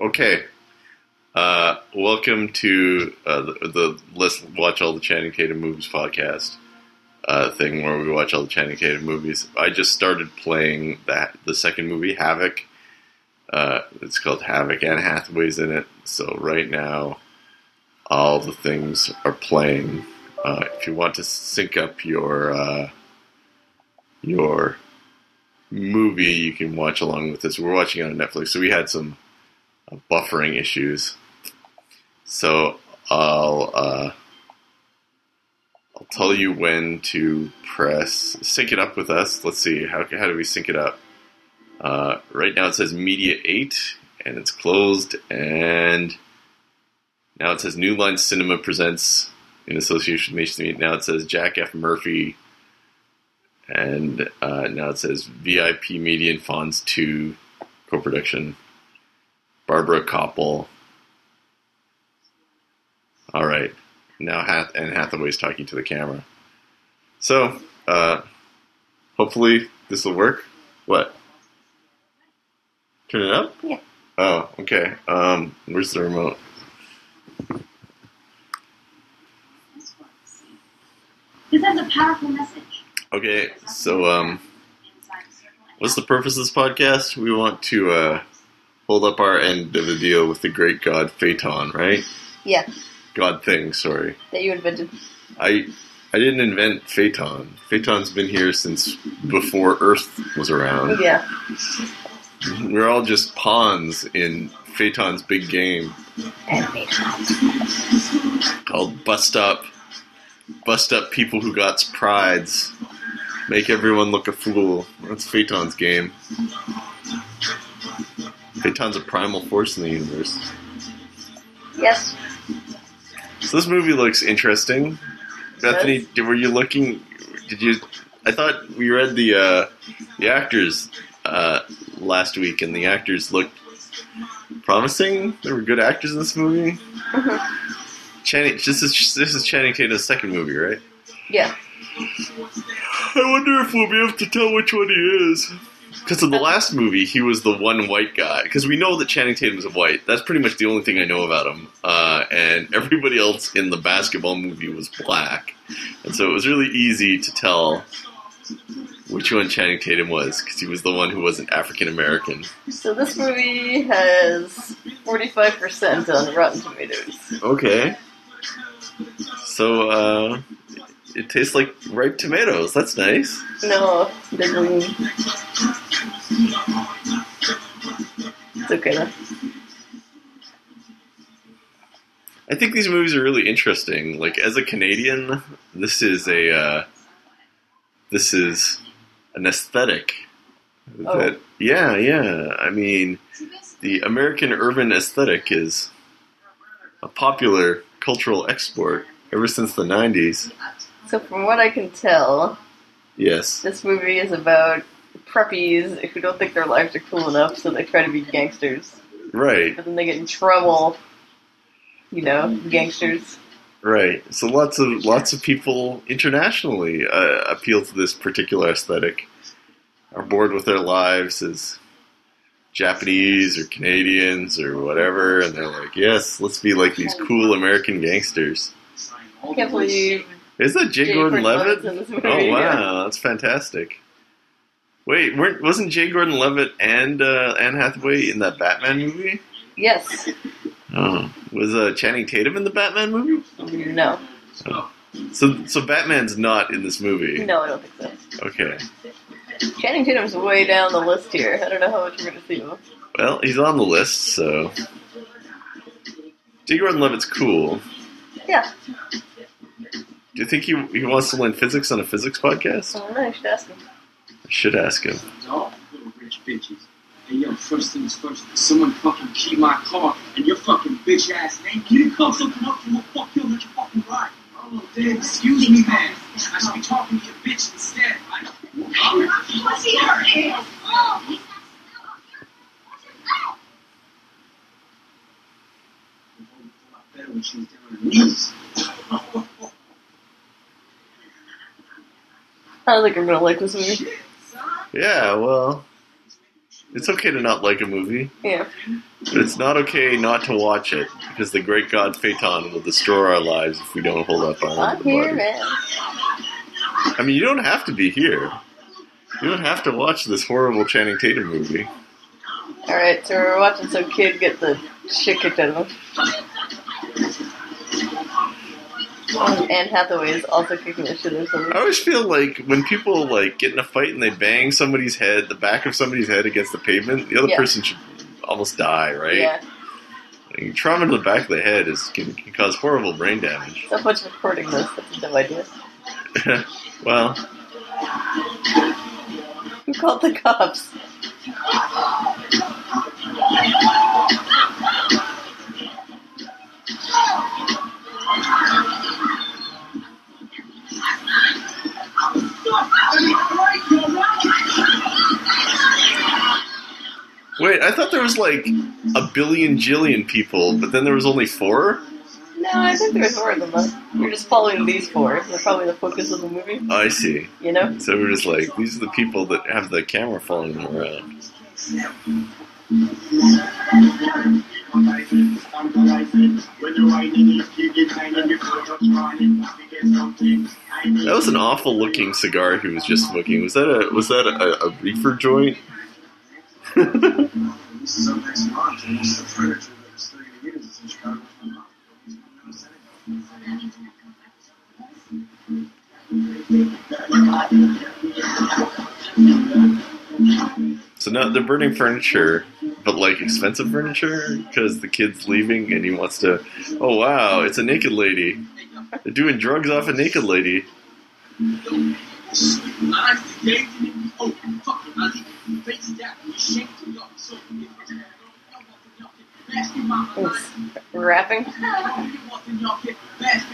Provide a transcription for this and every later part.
Okay. Uh, welcome to uh, the, the Let's Watch All the Channing Tatum Movies podcast uh, thing where we watch all the Channing Tatum movies. I just started playing that the second movie, Havoc. Uh, it's called Havoc. Anne Hathaway's in it. So right now, all the things are playing. Uh, if you want to sync up your uh, your movie, you can watch along with this. We're watching it on Netflix, so we had some buffering issues. So I'll uh, I'll tell you when to press sync it up with us. Let's see how how do we sync it up? Uh, right now it says Media Eight, and it's closed. And now it says New Line Cinema presents in association with HTV. Now it says Jack F. Murphy, and uh, now it says VIP Media and Two co-production. Barbara Kopple. All right. Now Hath and Hathaway's talking to the camera. So, uh, hopefully this will work. What? Turn it up? Yeah. Oh, okay. Um, where's the remote? This has a powerful message. Okay, so um, what's the purpose of this podcast? We want to uh, hold up our end of the deal with the great god Phaeton, right? Yeah, God thing, sorry. that you invented. I I didn't invent Phaeton. Phaeton's been here since before Earth was around. Yeah. We're all just pawns in Phaeton's big game called Bust Up. Bust up people who got prides. Make everyone look a fool. That's Phaeton's game. Phaeton's a primal force in the universe. Yes. So this movie looks interesting. Bethany, did- were you looking? Did you? I thought we read the uh, the actors uh, last week, and the actors looked promising. There were good actors in this movie. Mhm. Channing, this is this is Channing Tatum's second movie, right? Yeah. I wonder if we'll be able to tell which one he is. Because in the last movie, he was the one white guy. Because we know that Channing Tatum is white. That's pretty much the only thing I know about him. Uh, and everybody else in the basketball movie was black. And so it was really easy to tell which one Channing Tatum was. Because he was the one who wasn't African American. So this movie has 45% on Rotten Tomatoes. Okay. So, uh, it tastes like ripe tomatoes. That's nice. No, they're green. It's okay though. I think these movies are really interesting. Like as a Canadian, this is a uh, this is an aesthetic. Oh. That yeah, yeah. I mean, the American urban aesthetic is a popular cultural export ever since the '90s. So from what I can tell, Yes, this movie is about preppies who don't think their lives are cool enough, so they try to be gangsters. right, But then they get in trouble. You know, gangsters. right. So lots of lots of people internationally uh, appeal to this particular aesthetic. Are bored with their lives as Japanese or Canadians or whatever, and they're like, "Yes, let's be like these cool American gangsters." I can't believe Is that Jay, Jay Gordon Levitt? Oh wow, that's fantastic. Wait, weren't, wasn't Jay Gordon Levitt and uh, Anne Hathaway in that Batman movie? yes. Oh, was uh, Channing Tatum in the Batman movie? No. So, so Batman's not in this movie. No, I don't think so. Okay. Channing Tatum's way down the list here. I don't know how much we're going to see him. Well, he's on the list, so. Jay Gordon Levitt's cool. Yeah. Do you think he, he wants to learn physics on a physics podcast? I don't know. I should ask him. I should ask him. Y'all little rich bitches. Hey yo, first things first, someone fucking key my car and your fucking bitch ass name. You didn't come up to a fuck you let you fucking ride. Oh, then excuse me, man. I should be talking to your bitch instead, right? Pussy her ass. Oh. When she was down on her knees. I don't think I'm going to like this movie. Yeah, well, It's okay to not like a movie, Yeah. but it's not okay not to watch it because the great god Phaeton will destroy our lives if we don't hold up end I'm here, man. I mean, you don't have to be here. You don't have to watch this horrible Channing Tatum movie. Alright, so we're watching some kid get the shit kicked out of him. And Anne Hathaway is also kicking the shit out of I always feel like when people like get in a fight and they bang somebody's head, the back of somebody's head against the pavement, the other Yeah. person should almost die, right? Yeah. Like, trauma to the back of the head is can, can cause horrible brain damage. So much recording this. That's a dumb idea. well, Who called the cops? Wait, I thought there was like a billion jillion people, but then there was only four. No, I think there's more of them. Though. We're just following these four. They're probably the focus of the movie. Oh, I see. You know? So we're just like these are the people that have the camera following them around. That was an awful looking cigar he was just smoking. Was that a was that a, a reefer joint? Is up next month, this is the furniture that's still going to use. It's in Chicago. So now they're burning furniture, but like expensive furniture because the kid's leaving and he wants to. Oh wow, it's a naked lady. They're doing drugs off a naked lady. Rapping. This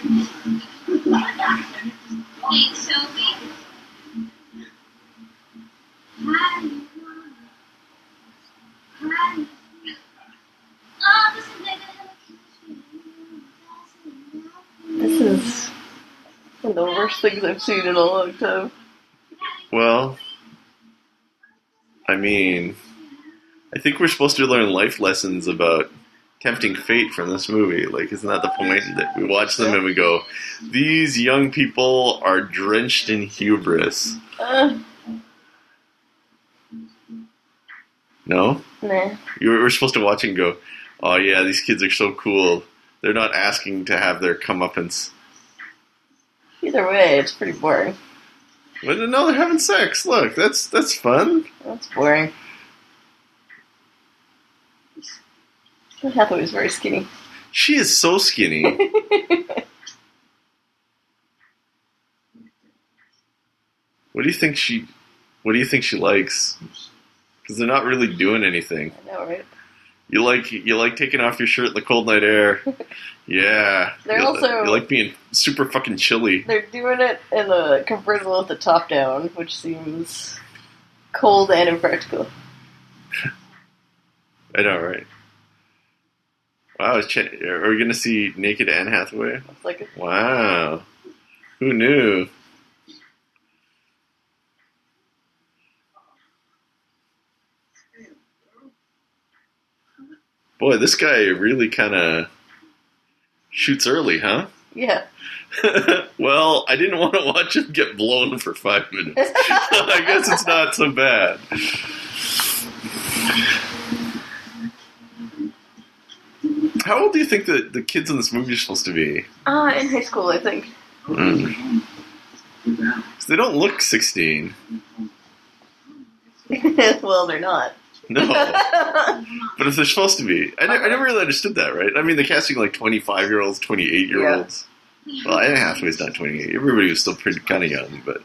is like a This is one of the worst things I've seen in a long time. Well, I mean, I think we're supposed to learn life lessons about tempting fate from this movie. Like, isn't that the point that we watch them and we go, these young people are drenched in hubris? Uh, No, nah. you were, we're supposed to watch and go, oh yeah, these kids are so cool. They're not asking to have their comeuppance. Either way, it's pretty boring. But no, they're having sex. Look, that's that's fun. That's boring. Anne Hathaway's very skinny. She is so skinny. What do you think she? What do you think she likes? Because they're not really doing anything. I know, right? You like you like taking off your shirt in the cold night air. Yeah. They're you, also- you like being super fucking chilly. They're doing it in the convertible with the top down, which seems cold and impractical. I know, right? Wow, Ch- are we gonna see naked Anne Hathaway? Like Wow, who knew? Boy, this guy really kind of shoots early, huh? yeah. well, I didn't want to watch him get blown for five minutes. I guess it's not so bad. How old do you think that the kids in this movie are supposed to be? Ah, in high school, I think. Mm. They don't look 16. well, they're not. No. But if they're supposed to be, I, ne- I never really understood that, right? I mean, they're casting like 25 year olds, 28 year olds. Well, Anne Hathaway's not 28. Everybody was still pretty kind of young, but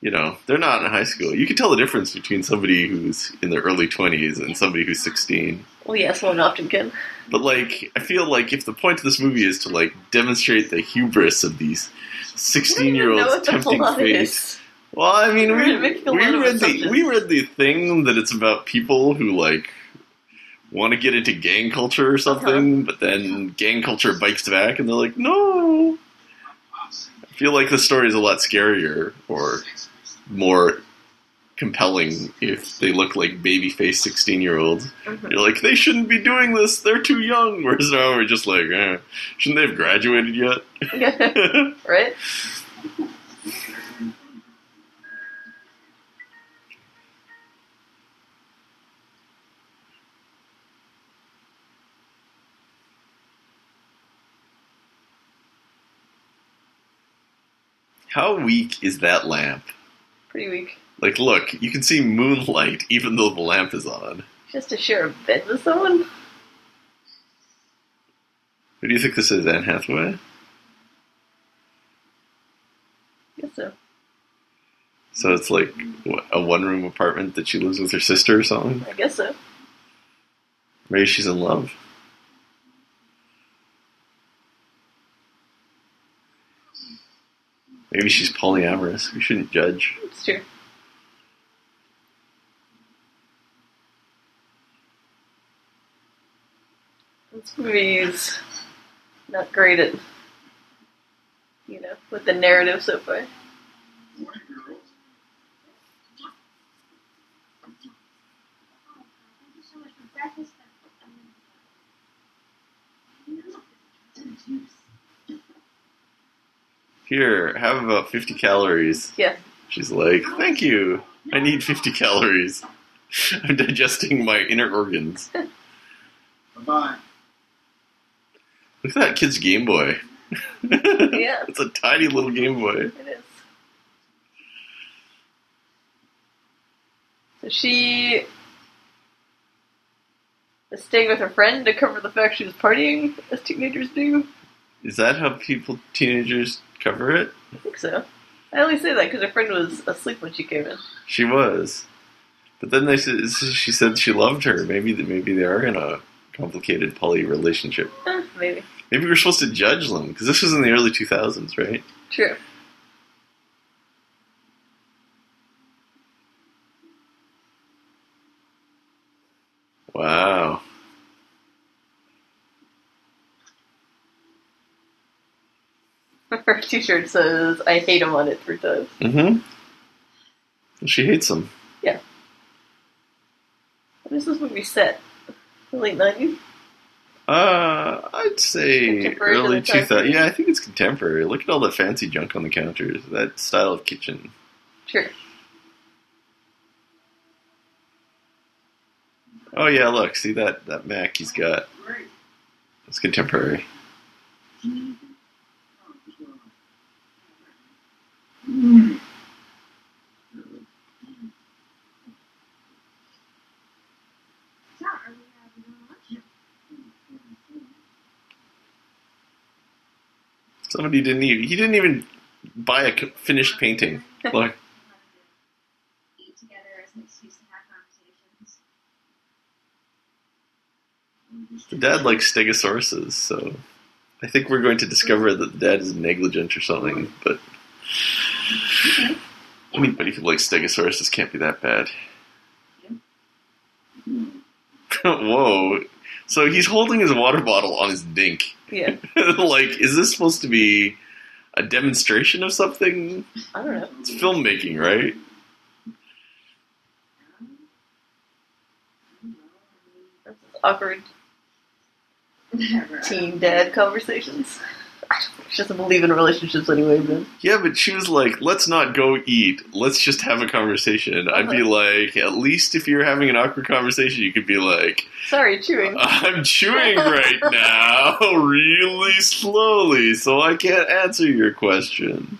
you know, they're not in high school. You can tell the difference between somebody who's in their early 20s and somebody who's 16. well, yes, one often can. But like, I feel like if the point of this movie is to like demonstrate the hubris of these 16 year I don't even know olds tempting fate. is. Well, I mean, we, we read the we read the thing that it's about people who like want to get into gang culture or something, Uh-huh. but then gang culture bites back, and they're like, no. I feel like the story is a lot scarier or more compelling if they look like baby face sixteen year olds. Mhm. You're like, they shouldn't be doing this. They're too young. Whereas now we're just like, eh, shouldn't they have graduated yet? right? How weak is that lamp? Pretty weak. Like, look, you can see moonlight even though the lamp is on. Just to share a bed with someone? Who do you think this is, Anne Hathaway? I guess so. So it's like what, a one room apartment that she lives with her sister or something? I guess so. Maybe she's in love. Maybe she's polyamorous. We shouldn't judge. It's true. This movie's not great at, you know, with the narrative so far. Morning, girls. Oh, thank you so much for breakfast. Um, juice. Here, have about 50 calories. Yeah. She's like, thank you. I need 50 calories. I'm digesting my inner organs. Bye-bye. Look at that kid's Game Boy. Yeah. It's a tiny little Game Boy. It is. So she is staying with her friend to cover the fact she was partying, as teenagers do. Is that how people, teenagers, cover it? I think so. I only say that because her friend was asleep when she came in. She was. But then they said, she said she loved her. Maybe maybe they are in a complicated poly relationship. Eh, maybe. Maybe we're supposed to judge them because this was in the early 2000s, right? True. Wow. T-shirt says, I hate him on it three times. Mm-hmm. She hates them. When is this is movie set? The late 90s? Uh, I'd say early 2000. Yeah, I think it's contemporary. Look at all that fancy junk on the counters. That style of kitchen. True. Oh yeah, look, see that that Mac he's got. It's contemporary. Do you need anything? Oh, just one. Mm. So, are we having lunch? Somebody didn't even he didn't even buy a finished painting. Look, Eat together as an excuse to have conversations. the dad likes stegosauruses, so I think we're going to discover that the dad is negligent or something. But anybody who likes stegosauruses can't be that bad. Whoa! So he's holding his water bottle on his dink. Yeah. like, is this supposed to be a demonstration of something? I don't know. It's filmmaking, right? That's awkward Whatever. teen dad conversations. She doesn't believe in relationships anyway, but Yeah, but she was like, let's not go eat. Let's just have a conversation. I'd be like, at least if you're having an awkward conversation, you could be like, sorry, chewing. I'm chewing right now, really slowly, so I can't answer your question.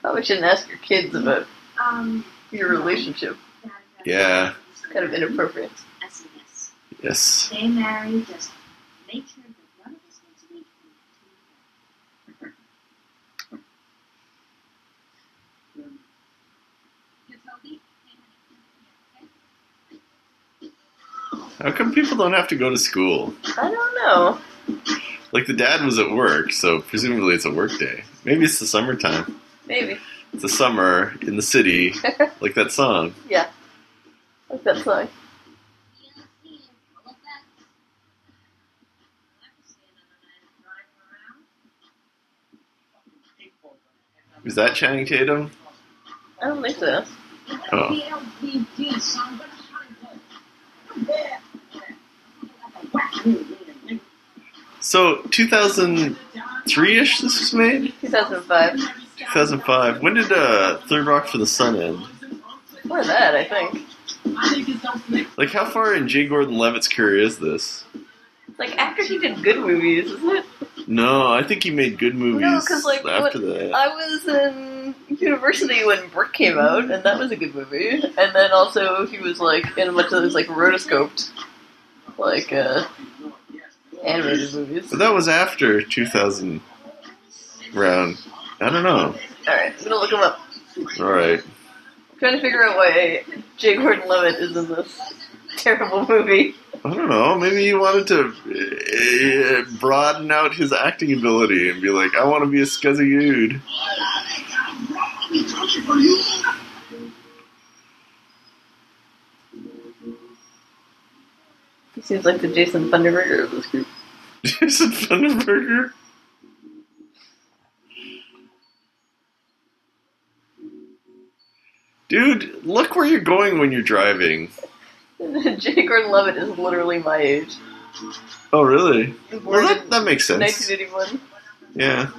Probably shouldn't ask your kids about Um, your relationship. Dad, Dad, Yeah. It's kind of inappropriate. SMS. Yes. Stay married, just make sure that one of us needs a week. You Toby? How come people don't have to go to school? I don't know. Like, the dad was at work, so presumably it's a work day. Maybe it's the summertime. Maybe. It's the summer in the city, like that song. yeah. What's that song? Is that Channing Tatum? I don't think so. Oh. So, 2003-ish this was made? 2005. 2005. When did uh, Third Rock for the Sun end? Before that, I think. Like, how far in Jay Gordon Levitt's career is this? It's like after he did good movies, isn't it? No, I think he made good movies No, because like, after that. I was in university when Brick came out, and that was a good movie. And then also he was like in a bunch of those like rotoscoped, like uh, animated movies. But that was after 2000 round. I don't know. All right, I'm gonna look him up. All right. Trying to figure out why J. Gordon Levitt is in this terrible movie. I don't know. Maybe he wanted to uh, broaden out his acting ability and be like, I want to be a scuzzy dude. He seems like the Jason Thunderberger of this group. Jason Thunderberger. Dude, look where you're going when you're driving. J. Gordon Levitt is literally my age. Oh, really? Well, that, that makes sense. 1981. Yeah.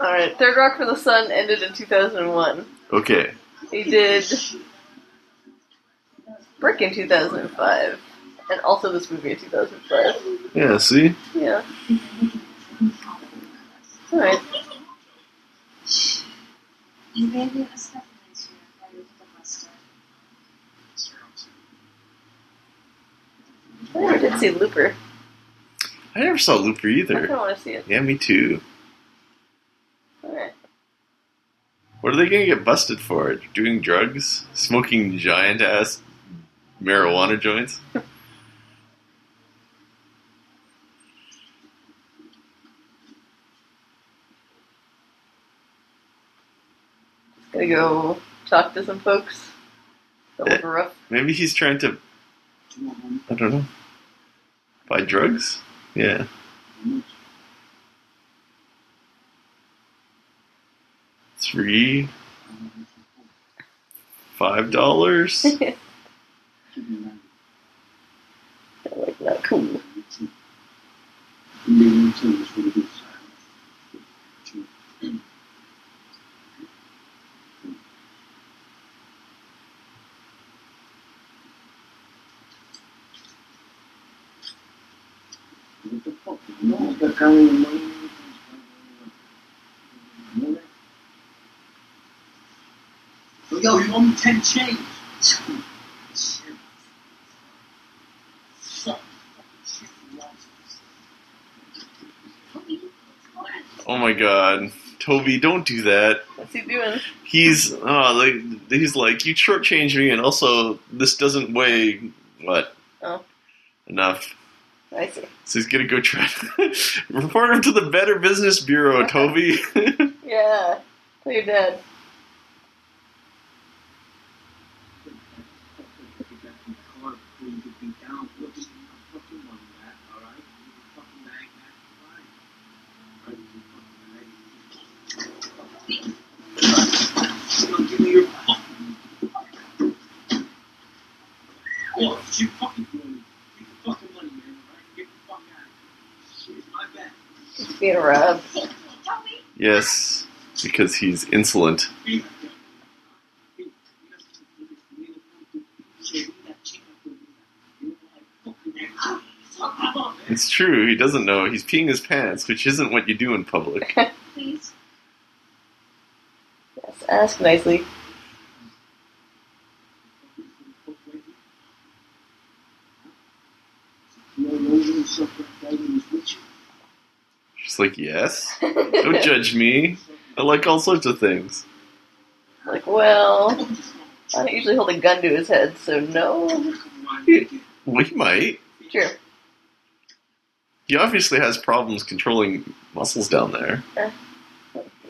All right, Third Rock from the Sun ended in 2001. Okay. He did Brick in 2005, and also this movie in 2005. Yeah, see? Yeah. You made me a step nicer if I the. I never did see Looper. I never saw Looper either. I don't want to see it. Yeah, me too. What are they going to get busted for? Doing drugs? Smoking giant ass marijuana joints? Gonna go talk to some folks. That was eh, rough. Maybe he's trying to, I don't know, buy drugs? Yeah. Three, five dollars? I like not cool. Yo, you owe me 10 change. Oh my god. Toby, don't do that. What's he doing? He's oh, like, he's like you shortchanged me, and also this doesn't weigh what Oh. enough. I see. So he's gonna go try to report him to the Better Business Bureau, Toby. Yeah. Tell your dad. Give me your fucking. Oh, it's your fucking money. Get the fucking money, man. Alright? Get the fuck out. Shit, it's my bad. Robbed. yes, because he's insolent. It's true. He doesn't know. He's peeing his pants, which isn't what you do in public. Please. Yes, ask nicely. Like, yes. Don't judge me. I like all sorts of things. Like, well, I don't usually hold a gun to his head, so no. Well, he might. Sure. He obviously has problems controlling muscles down there.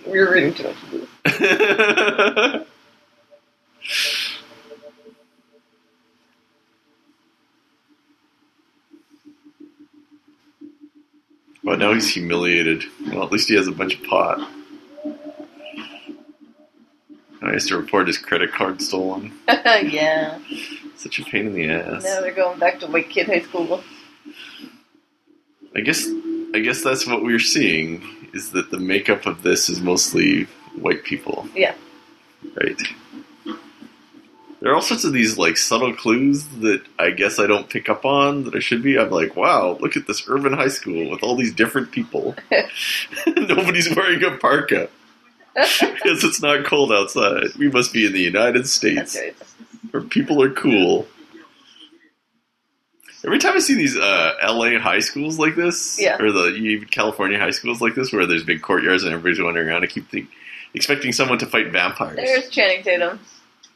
We're reading too much of this. But now he's humiliated. Well, at least he has a bunch of pot. I used to report his credit card stolen. yeah. Such a pain in the ass. Now they're going back to white kid high school. I guess I guess that's what we're seeing is that the makeup of this is mostly white people. Yeah. Right. There are all sorts of these like subtle clues that I guess I don't pick up on that I should be. I'm like, wow, look at this urban high school with all these different people. Nobody's wearing a parka because it's not cold outside. We must be in the United States right. where people are cool. Every time I see these uh, LA high schools like this, Yeah. or the even California high schools like this, where there's big courtyards and everybody's wandering around, I keep think, expecting someone to fight vampires. There's Channing Tatum.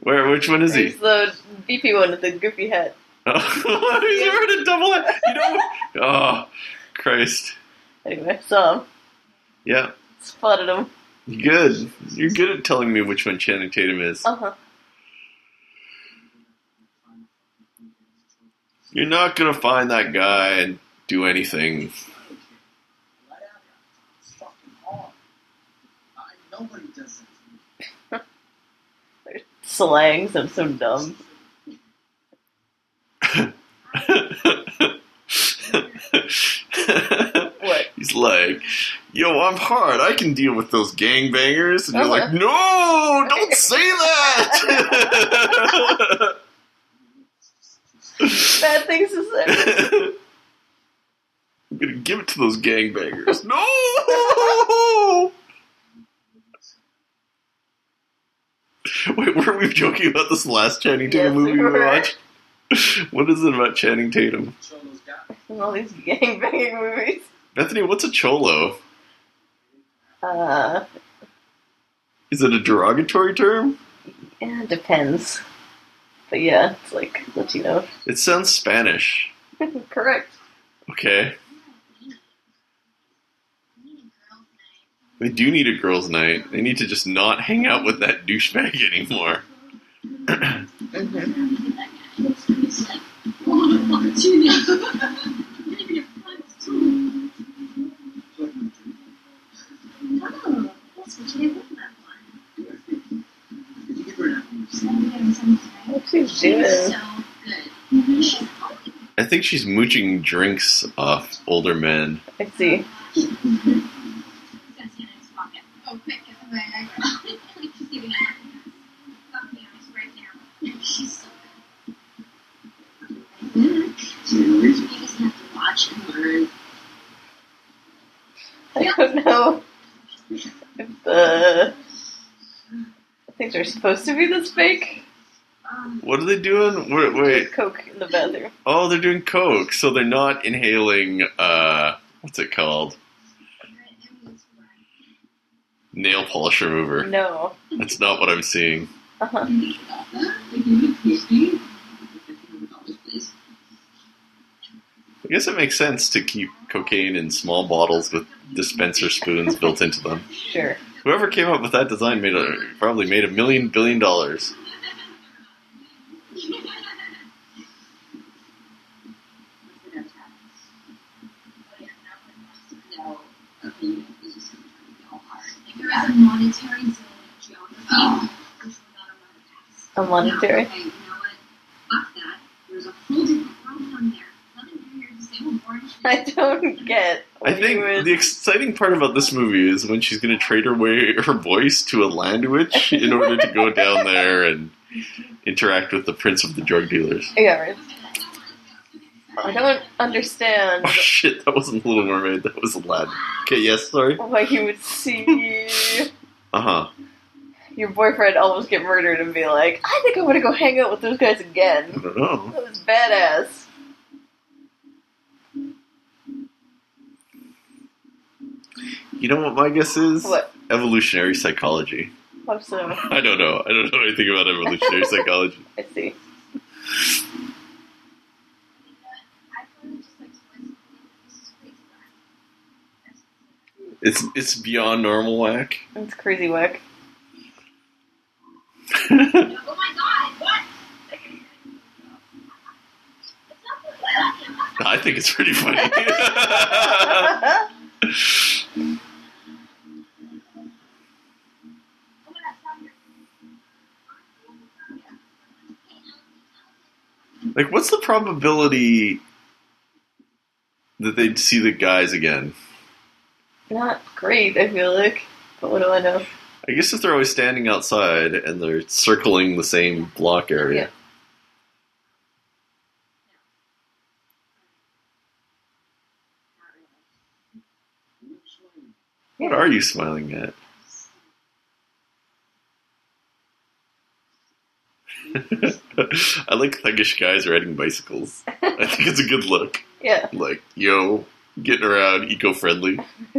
Where? Which one is he? He's the VP one with the goofy hat. Oh, he's wearing a double hat. You know? Oh, Christ. Anyway, saw him. Yeah, Spotted him. good. You're good at telling me which one Channing Tatum is. Uh huh. You're not gonna find that guy and do anything. Right out here. It's fucking hard. I, nobody does that to me. Slangs. I'm so dumb. What? He's like, yo, I'm hard. I can deal with those gangbangers. And you're Uh-huh. like, no, don't say that. Bad things to say. I'm gonna give it to those gangbangers. No! Wait, weren't we joking about this last Channing Tatum Yes, movie we were. watched? What is it about Channing Tatum? Cholos got me. In all these gangbanging movies. Bethany, what's a cholo? Uh, Is it a derogatory term? yeah, it depends. But yeah, it's like Latino. It sounds Spanish. Correct. Okay. They do need a girls' night. They need to just not hang out with that douchebag anymore. I think she's mooching drinks off older men. I see. Oh, quick, get the bag. She's giving it. Fuck me, I'm right now. She's so good. See no reason. You just have to watch and learn. I don't know if the things are supposed to be this fake. Um, What are they doing? Wait, wait. Coke in the bathroom. Oh, they're doing coke, so they're not inhaling. uh What's it called? Nail polish remover. No. That's not what I'm seeing. Uh-huh. I guess it makes sense to keep cocaine in small bottles with dispenser spoons built into them. Sure. Whoever came up with that design made a probably made a million billion dollars. A monetary zone of geography, which we're not allowed to pass. A monetary. Okay, you know what? Fuck that. There's a whole different world down there. Nothing new here, the same old boring shit. I don't get. I think the exciting part about this movie is when she's going to trade her way her voice to a land witch in order to go down there and interact with the prince of the drug dealers. Yeah, right. I don't understand Oh shit, that wasn't Little Mermaid, that was Aladdin. Okay, yes, sorry. why you would see Uh huh. your boyfriend almost get murdered and be like, I think I'm gonna go hang out with those guys I again. don't know. That was badass. You know what my guess is? What? Evolutionary psychology. How so? I don't know. I don't know anything about evolutionary psychology. I see. I thought it just like twice. This is crazy. That's- It's it's beyond normal whack. It's crazy whack. Oh my god, what? It's not the I think it's pretty funny. Like, what's the probability that they'd see the guys again? Not great, I feel like. But what do I know? I guess if they're always standing outside and they're circling the same block area. Yeah. What are you smiling at? I like thuggish guys riding bicycles. I think it's a good look. Yeah. Like, yo, getting around, eco friendly.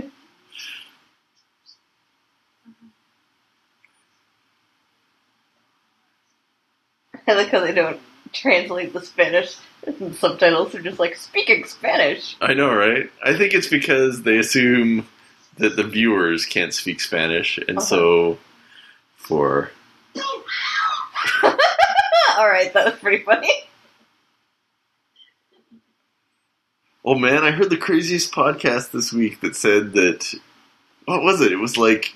I like how they don't translate the Spanish in subtitles. They're just like speaking Spanish. I know, right? I think it's because they assume that the viewers can't speak Spanish, and uh-huh. so for All right, that was pretty funny. oh man, I heard the craziest podcast this week that said that what was it? It was like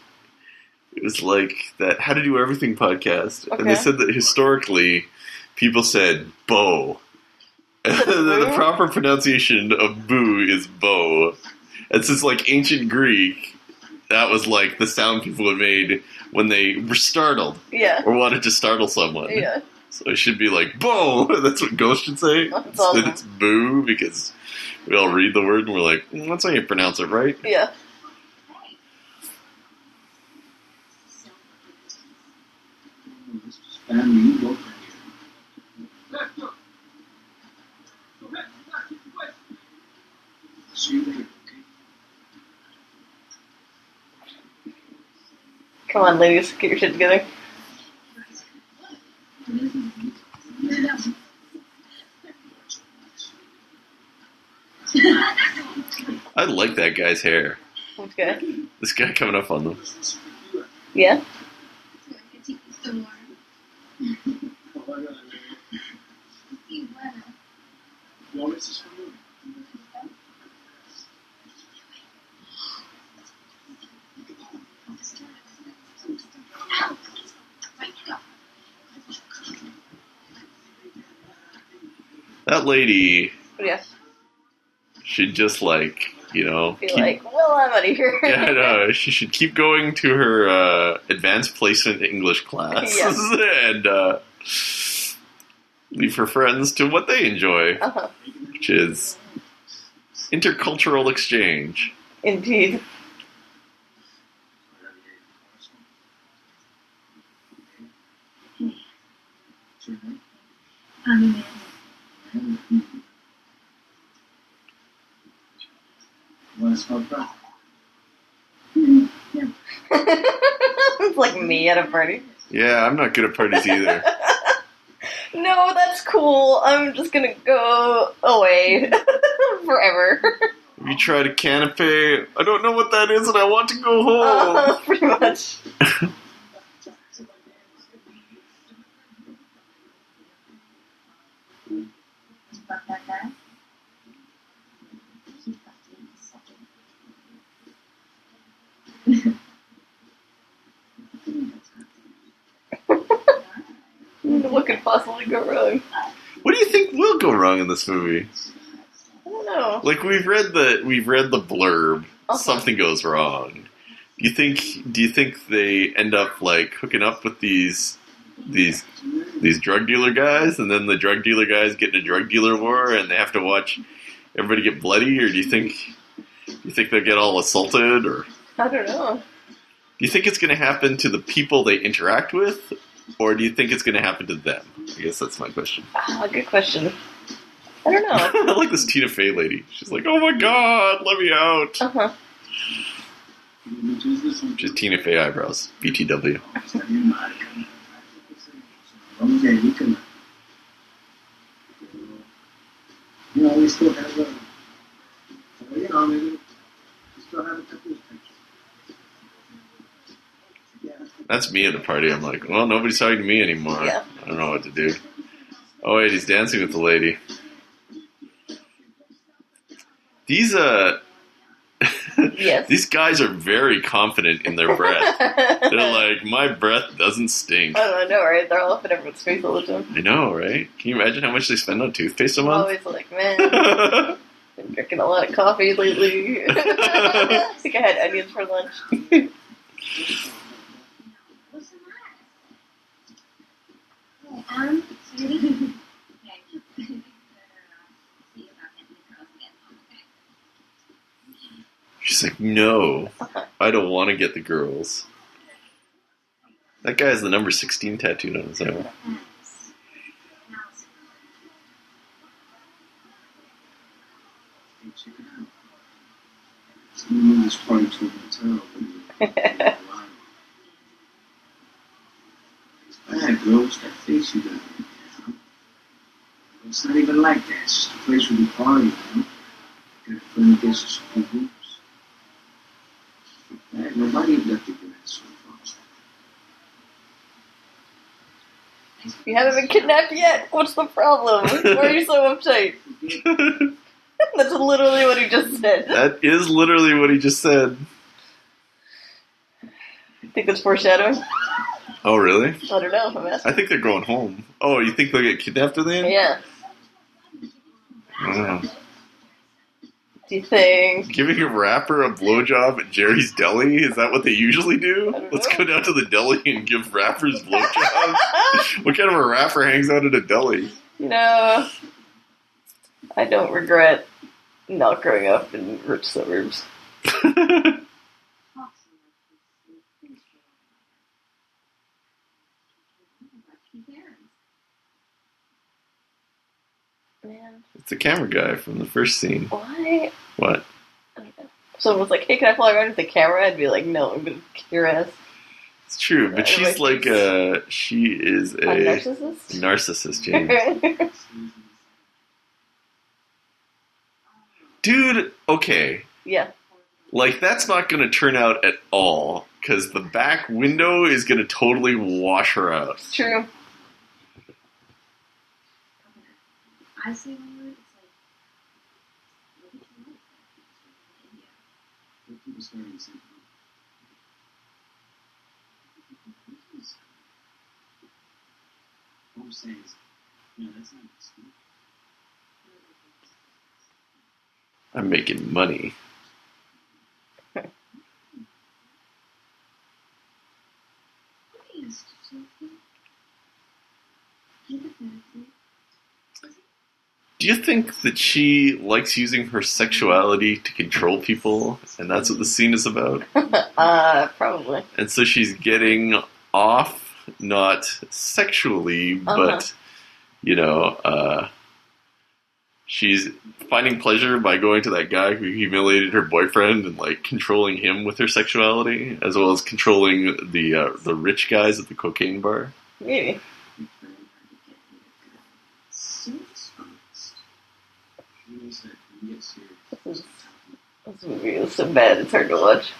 it was like that How to Do Everything podcast, and they said that historically people said bo. The proper pronunciation of "boo" is bo. And since like ancient Greek, that was like the sound people had made when they were startled Yeah. or wanted to startle someone. Yeah. So it should be like "bow." That's what Ghost should say. That's awesome. it's "boo" because we all read the word and we're like, mm, "That's how you pronounce it, right?" Yeah. This is family. You go from here. See you later, okay? Come on, ladies, get your shit together. I like that guy's hair. That's good. This guy coming up on them. Yeah. No, this is for you. That lady Yeah. should just like, you know, Be keep- like, well, I'm out of here. yeah, I know. She should keep going to her uh, advanced placement English class Yes. and uh, leave her friends to what they enjoy, Uh-huh. which is intercultural exchange. Indeed. Want to smoke that? it's like me at a party. Yeah, I'm not good at parties either. No, that's cool. I'm just gonna go away forever. Have you tried a canapé? I don't know what that is and I want to go home. Uh, pretty much. What could possibly go wrong? What do you think will go wrong in this movie? I don't know. Like we've read the we've read the blurb. Uh-huh. Something goes wrong. Do you think? Do you think they end up like hooking up with these these these drug dealer guys, and then the drug dealer guys get in a drug dealer war, and they have to watch everybody get bloody, or do you think? Do you think they'll get all assaulted, or I don't know. do you think it's going to happen to the people they interact with, or do you think it's going to happen to them? I guess that's my question. Ah, good question. I don't know. I like this Tina Fey lady. She's like, "Oh my god, let me out." Uh huh. Just Tina Fey eyebrows. BTW. Vamos de ahí, que You know, we still have a, you know, maybe we still have a couple of pictures. Yeah. That's me at the party. I'm like, well, nobody's talking to me anymore. Yeah. I don't know what to do. Oh wait, he's dancing with the lady. These uh, Yes. These guys are very confident in their breath. They're like, my breath doesn't stink. I know, right? They're all up in everyone's face all the time. I know, right? Can you imagine how much they spend on toothpaste a I'm month? always like, man, been drinking a lot of coffee lately. I think I had onions for lunch. What's the matter? Oh, um, sorry. okay. See about getting the girls again. Okay. She's like, no, I don't want to get the girls. That guy has the number 16 tattooed on his arm. Bad, girl. What's that face you got? It's not even like that. It's a place where we party, you know? Got friendly guests and some groups. Bad. Nobody left the grass so far. You haven't been kidnapped yet? What's the problem? Why are you so uptight? That's literally what he just said. that is literally what he just said. I think that's foreshadowing? Oh, really? I don't know. I'm asking. I think they're going home. Oh, you think they'll get kidnapped at the end? Yeah. I don't know. Do you think? Giving a rapper a blowjob at Jerry's Deli? Is that what they usually do? Let's go down to the deli and give rappers blowjobs. what kind of a rapper hangs out at a deli? No. I don't regret not growing up in rich suburbs. Man, it's the camera guy from the first scene. why? What? I don't know. If someone was like, "Hey, can I fly around with the camera?" I'd be like, "No, I'm gonna kick your ass." It's true, but she's like a she is a A narcissist. narcissist, James. Dude, okay. yeah. Like that's not going to turn out at all cuz the back window is going to totally wash her out. It's true. I say one word, it's like, look at your life. India. What people starting to say, What I'm saying is, no, that's not excuse. I'm making money. Okay, it's just okay. Do you think that she likes using her sexuality to control people and that's what the scene is about? uh, probably. And so she's getting off not sexually, but you know, uh, she's finding pleasure by going to that guy who humiliated her boyfriend and like controlling him with her sexuality, as well as controlling the uh, the rich guys at the cocaine bar. Maybe. so dishonest. You know, so you get serious. This, is, this movie is so bad it's hard to watch.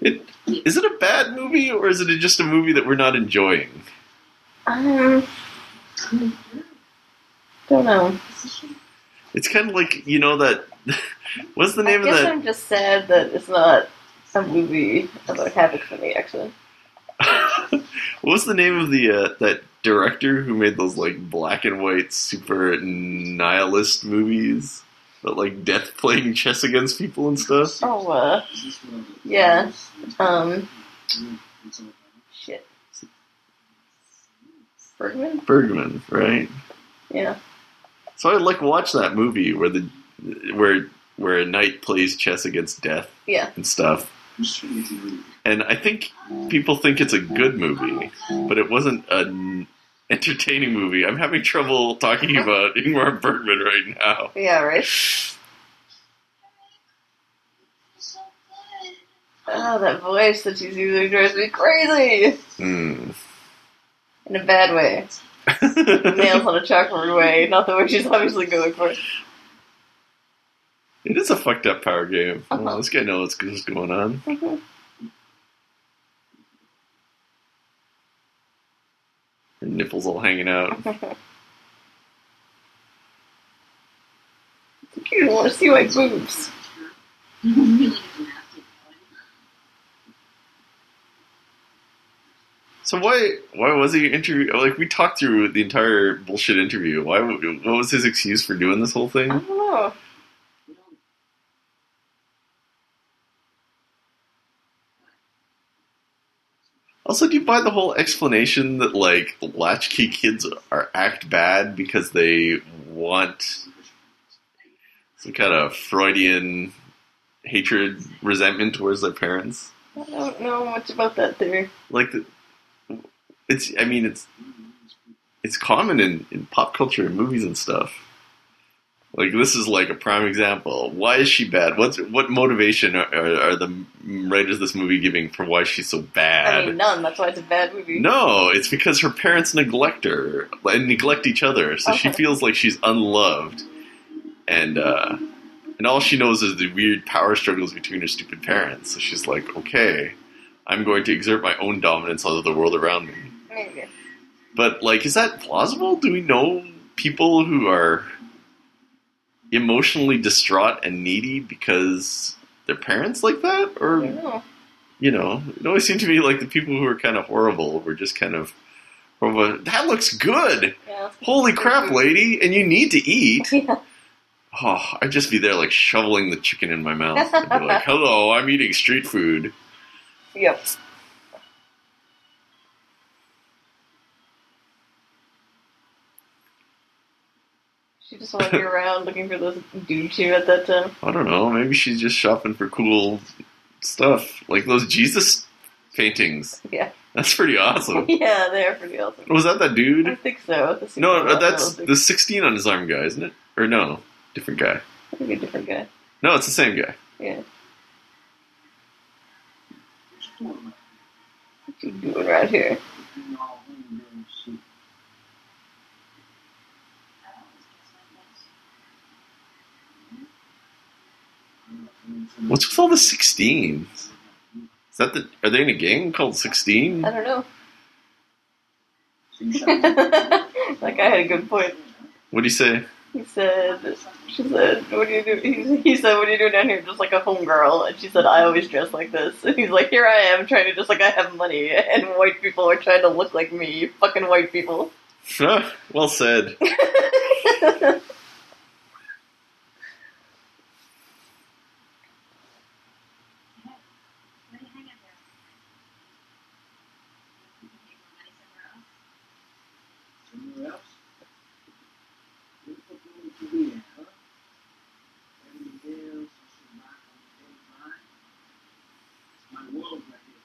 It, is it a bad movie or is it just a movie that we're not enjoying? Um, don't know. It's kind of like you know that. What's the name I of guess that? I'm just sad that it's not a movie about Havoc from the X-Men. what was the name of the uh, that director who made those like black and white super nihilist movies? But like death playing chess against people and stuff. Oh, uh, Is this what I'm- Yeah. um, It's all about- shit. Bergman? Bergman, right? Yeah. So I like watch that movie where the where where a knight plays chess against death Yeah. and stuff. I'm just trying to get to know you. And I think people think it's a good movie, but it wasn't an entertaining movie. I'm having trouble talking about Ingmar Bergman right now. Yeah, right? Oh, that voice that she's using drives me crazy! Hmm. In a bad way. Nails on a chalkboard way, not the way she's obviously going for. It is a fucked up power game. Uh-huh. Well, this guy knows what's going on. Mhm. Her nipples all hanging out. you don't want to see my boobs. You really get the nasty going. So why why was he interview? Like we talked through the entire bullshit interview. Why? What was his excuse for doing this whole thing? I don't know. Also, do you buy the whole explanation that like latchkey kids are act bad because they want some kind of Freudian hatred, resentment towards their parents? I don't know much about that theory. Like, the, it's I mean it's it's common in, in pop culture and movies and stuff. Like this is like a prime example. Why is she bad? What's what motivation are, are, are the writers of this movie giving for why she's so bad? I mean, none. That's why it's a bad movie. No, it's because her parents neglect her and neglect each other, so she feels like she's unloved, and uh, and all she knows is the weird power struggles between her stupid parents. So she's like, okay, I'm going to exert my own dominance on the world around me. Maybe. But like, is that plausible? Do we know people who are emotionally distraught and needy because their parents like that, or know. you know, it always seemed to me like the people who are kind of horrible were just kind of, horrible. that looks good. Yeah, Holy crap, lady! And you need to eat. Yeah. Oh, I'd just be there like shoveling the chicken in my mouth. Like, "Hello, I'm eating street food." Yep. She just wandering around looking for those dude she met that time. I don't know. Maybe she's just shopping for cool stuff, like those Jesus paintings. Yeah. That's pretty awesome. yeah, they're pretty awesome. Was that that dude? I think so. The No, that's the 16 on his arm guy, isn't it? Or no, different guy. I think a different guy. No, it's the same guy. Yeah. What you doing right here? What's with all the 16s? Is that the? Are they in a gang called 16? I don't know. that guy had a good point. What do you say? He said, she said, what do you do? He, he said, what are you doing down here? Just like a homegirl. And she said, I always dress like this. And he's like, here I am trying to just like I have money. And white people are trying to look like me. You fucking white people. Well said. Why do you hang out there? You can make more money somewhere else. Somewhere else? Where the fuck you want to be at, huh? Beverly Hills, some rock on the Daytime. It's my world right here.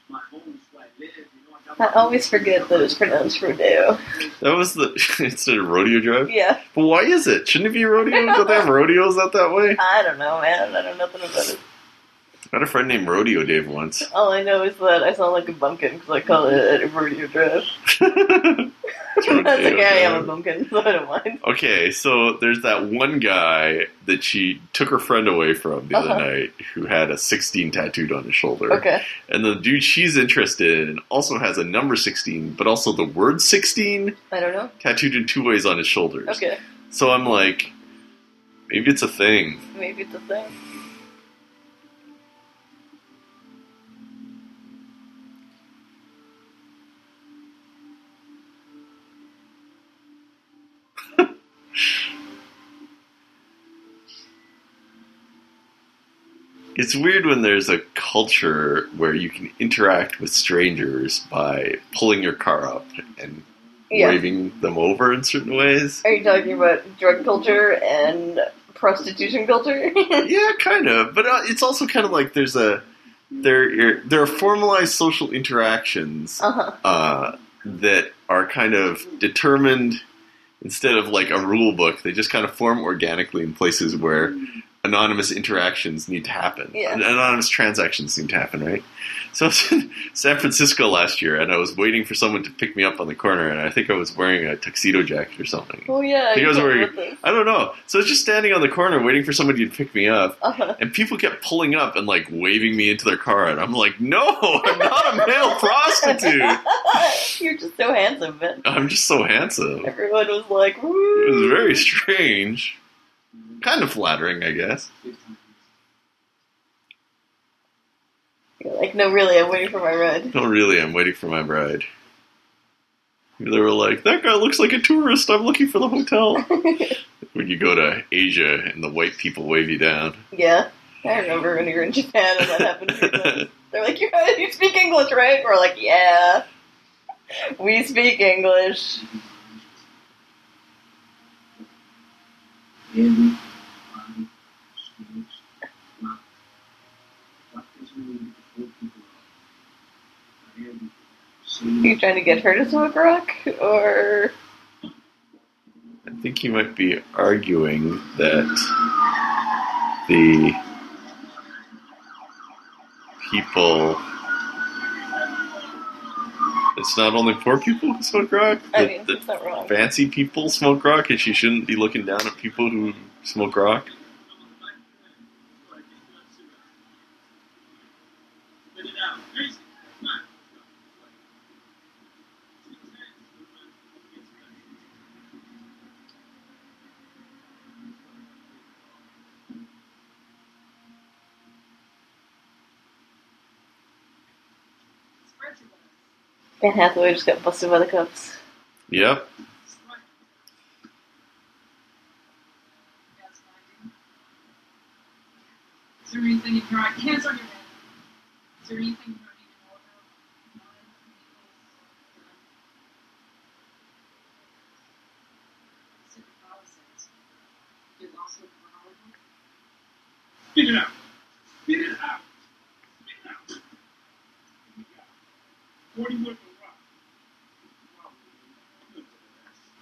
It's my home, it's where I live. You know, I got I my always forget that it's pronounced Rodeo. That was the instead of rodeo drive. Yeah. But why is it? Shouldn't it be rodeo? Don't they have rodeos out that way? I don't know, man. I don't know nothing about it. I had a friend named Rodeo Dave once. All I know is that I sound like a bumpkin because I call it a rodeo dress. That's okay, I am a so I don't mind. Okay, so there's that one guy that she took her friend away from the other Uh-huh. night who had a 16 tattooed on his shoulder. Okay. And the dude she's interested in also has a number 16, but also the word 16 I don't know. tattooed in two ways on his shoulders. Okay. So I'm like, maybe it's a thing. Maybe it's a thing. It's weird when there's a culture where you can interact with strangers by pulling your car up and Yeah. waving them over in certain ways. Are you talking about drug culture and prostitution culture? yeah, kind of. But uh, it's also kind of like there's a there there are formalized social interactions uh huh. uh, that are kind of determined instead of like a rule book. They just kind of form organically in places where anonymous interactions need to happen. Yeah. Anonymous transactions need to happen, right? So I was in San Francisco last year, and I was waiting for someone to pick me up on the corner, and I think I was wearing a tuxedo jacket or something. Oh yeah. I think I was wearing- I don't know. So I was just standing on the corner waiting for somebody to pick me up, Uh-huh. and people kept pulling up and like waving me into their car, and I'm like, no, I'm not a male prostitute. You're just so handsome, man. I'm just so handsome. Everyone was like, Woo! It was very strange. Kind of flattering, I guess. Time. Like, no, really, I'm waiting for my ride. No, really, I'm waiting for my bride. They were like, that guy looks like a tourist. I'm looking for the hotel. when you go to Asia and the white people wave you down. yeah, I remember when you were in Japan and that happened. to us. They're like, you, you speak English, right? We're like, yeah, we speak English. People are? You trying to get her to smoke rock, or I think he might be arguing that the people. It's not only poor people who smoke rock, I mean, that not wrong. fancy people smoke rock, and she shouldn't be looking down at people who smoke rock. Ben Hathaway just got busted by the cops. Yep. Is there anything on your? Is there anything Get it out. Get it out. Get it out. 41.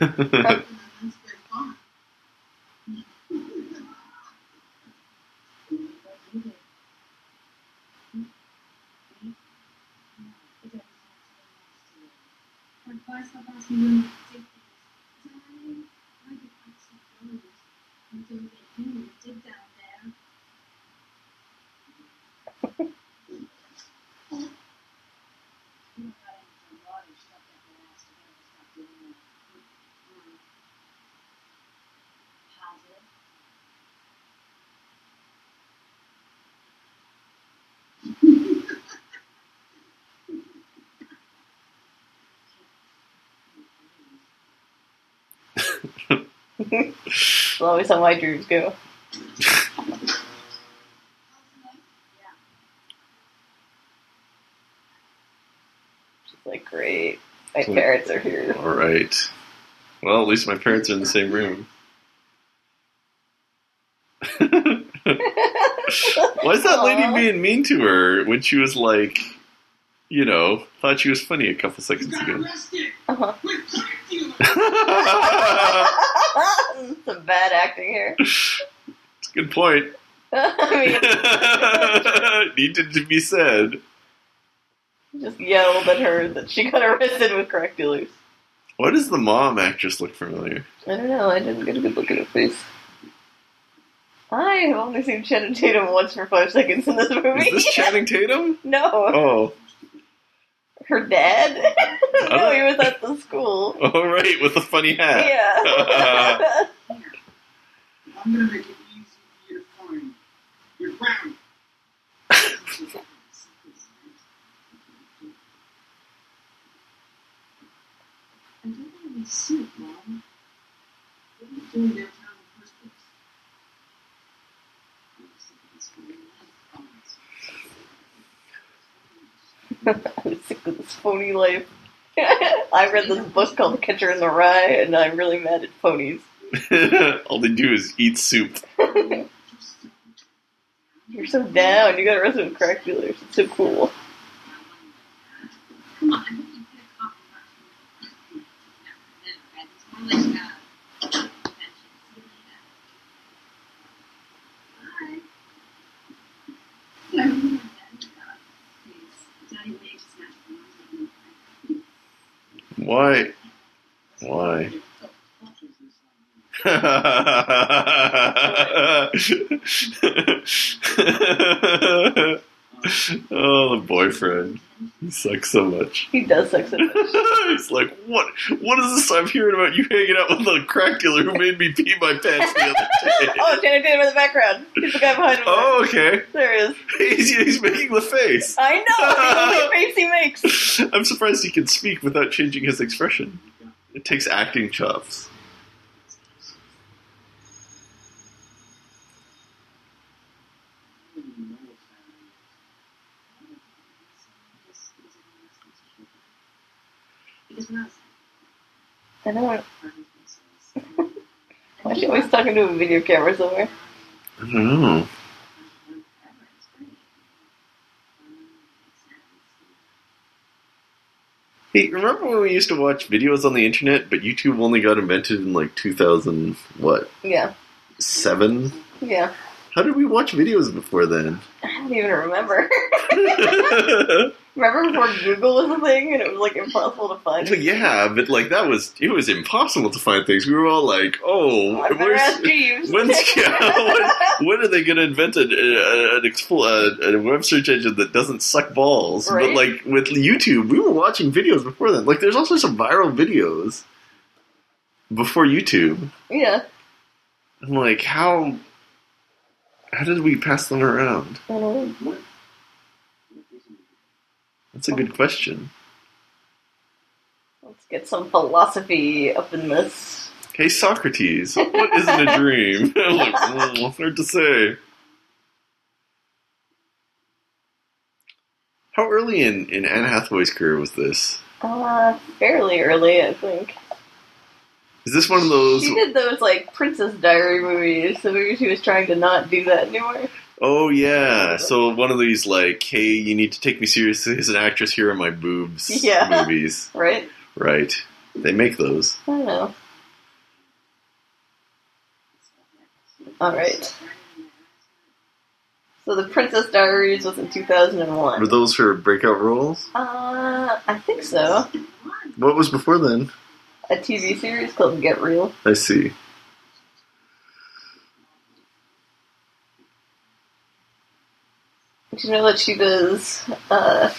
No, I don't to that. Mm. Positive. That's always how my dreams go. She's like, "Great, my So- parents are here." All right. Well, at least my parents are in the same room. Why is that lady being mean to her when she was like, you know, thought she was funny a couple seconds ago? Uh-huh. with crack dealers. Some bad acting here. It's a good point. I Needed to be said. just yelled at her that she got arrested with crack dealers. Why does the mom actress look familiar? I don't know. I didn't get a good look at her face. I have only seen Channing Tatum once for five seconds in this movie. Is this Channing Tatum? no, Oh, her dad. no, he was at the school. oh right, with the funny hat. Yeah. I'm gonna make it easy for you to find. You're grounded. I don't want any soup, Mom. What are you doing downtown in the first place? I was sick of this phony life. I read this book called Catcher in the Rye, and I'm really mad at ponies. All they do is eat soup. You're so down. You got arrested with crack dealers. It's so cool. Come on, I hope you get a copy. No, no, it's more like uh, convention. something like that. Why? Why? oh, the boyfriend. He sucks so much. He does suck so much. He's like, what? What is this I'm hearing about you hanging out with a crack dealer who made me pee my pants the other day? oh, Channing Tatum in the background. He's the guy behind him. Oh, okay. There he is. He's, he's making the face. I know. The face he makes. I'm surprised he can speak without changing his expression. It takes acting chops. Because I was I know. Why is she always talking to a video camera somewhere? I don't know. Hey, remember when we used to watch videos on the internet, but YouTube only got invented in like 2000, what, Yeah. 7? Yeah. How did we watch videos before then? I don't even remember. remember before Google was a thing and it was like impossible to find? Well, yeah, but like that was, it was impossible to find things. We were all like, oh, I where's, When's, yeah, when, when are they going to invent a, a, an a, a web search engine that doesn't suck balls? But like with YouTube, we were watching videos before then. Like there's also some viral videos before YouTube. yeah. I'm like, how how did we pass them around? I don't know. That's a good question. Let's get some philosophy up in this. Hey Socrates, what isn't a dream? Like, mm, hard to say. How early in, in Anne Hathaway's career was this? Uh, fairly early, I think. Is this one of those? She did those like Princess Diary movies, so maybe she was trying to not do that anymore. Oh yeah, so one of these like, hey, you need to take me seriously as an actress. Here are my boobs. Yeah. movies. Right? Right. They make those. I don't know. Alright. So the Princess Diaries was in 2001. Were those her breakout roles? Uh, I think so. What was before then? A TV series called Get Real. I see. Did you know that she does uh,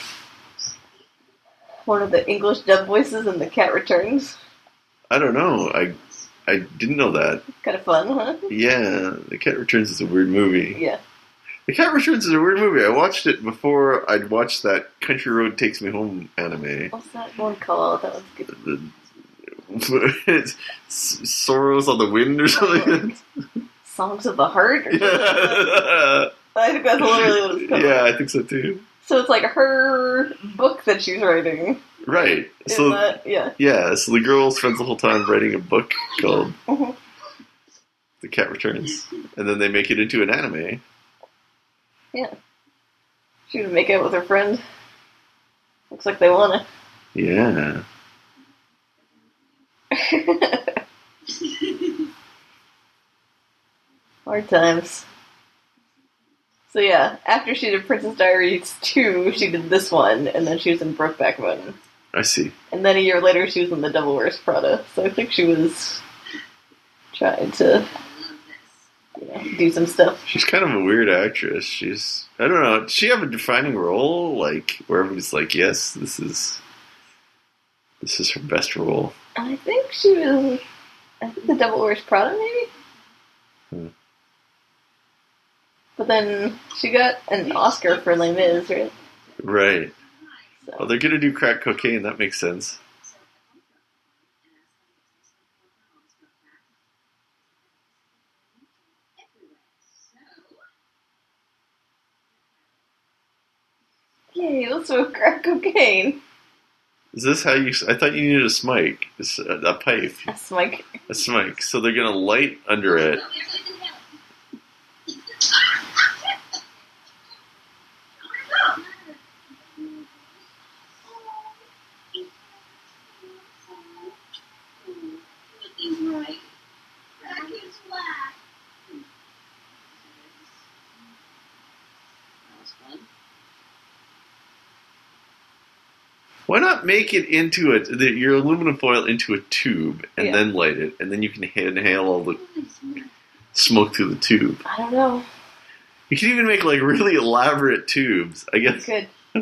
one of the English dub voices in The Cat Returns? I don't know. I I didn't know that. Kind of fun, huh? Yeah, The Cat Returns is a weird movie. Yeah. The Cat Returns is a weird movie. I watched it before I'd watched that Country Road Takes Me Home anime. What's that one called? That was good. The, it's Sorrows on the Wind or something. Songs of the Heart? Yeah. I think that's literally what it's called. yeah, I think so too. So it's like her book that she's writing. Right. Is So that, yeah. yeah, so the girl spends the whole time writing a book called Mhm. The Cat Returns, and then they make it into an anime. Yeah. She would make out with her friend. Looks like they wanna. Yeah. Hard times. So yeah, after she did Princess Diaries 2, she did this one, and then she was in Brokeback Mountain. I see. And then a year later, she was in The Devil Wears Prada. So I think she was trying to, you know, do some stuff. She's kind of a weird actress. She's I don't know. Does she have a defining role, like where everybody's like, yes, this is this is her best role. I think she was. I think The Devil Wears Prada, maybe? Hmm. But then she got an Oscar for Les Mis, right? Right. So. Well, they're gonna do crack cocaine. That makes sense. Yay, let's smoke crack cocaine. Is this how you? I thought you needed a smike, a, a pipe, That's Mike. a smike. So they're gonna light under it. Why not make it into a the, your aluminum foil into a tube and Yeah. then light it, and then you can inhale all the smoke through the tube. I don't know. You can even make like really elaborate tubes. I guess. Good.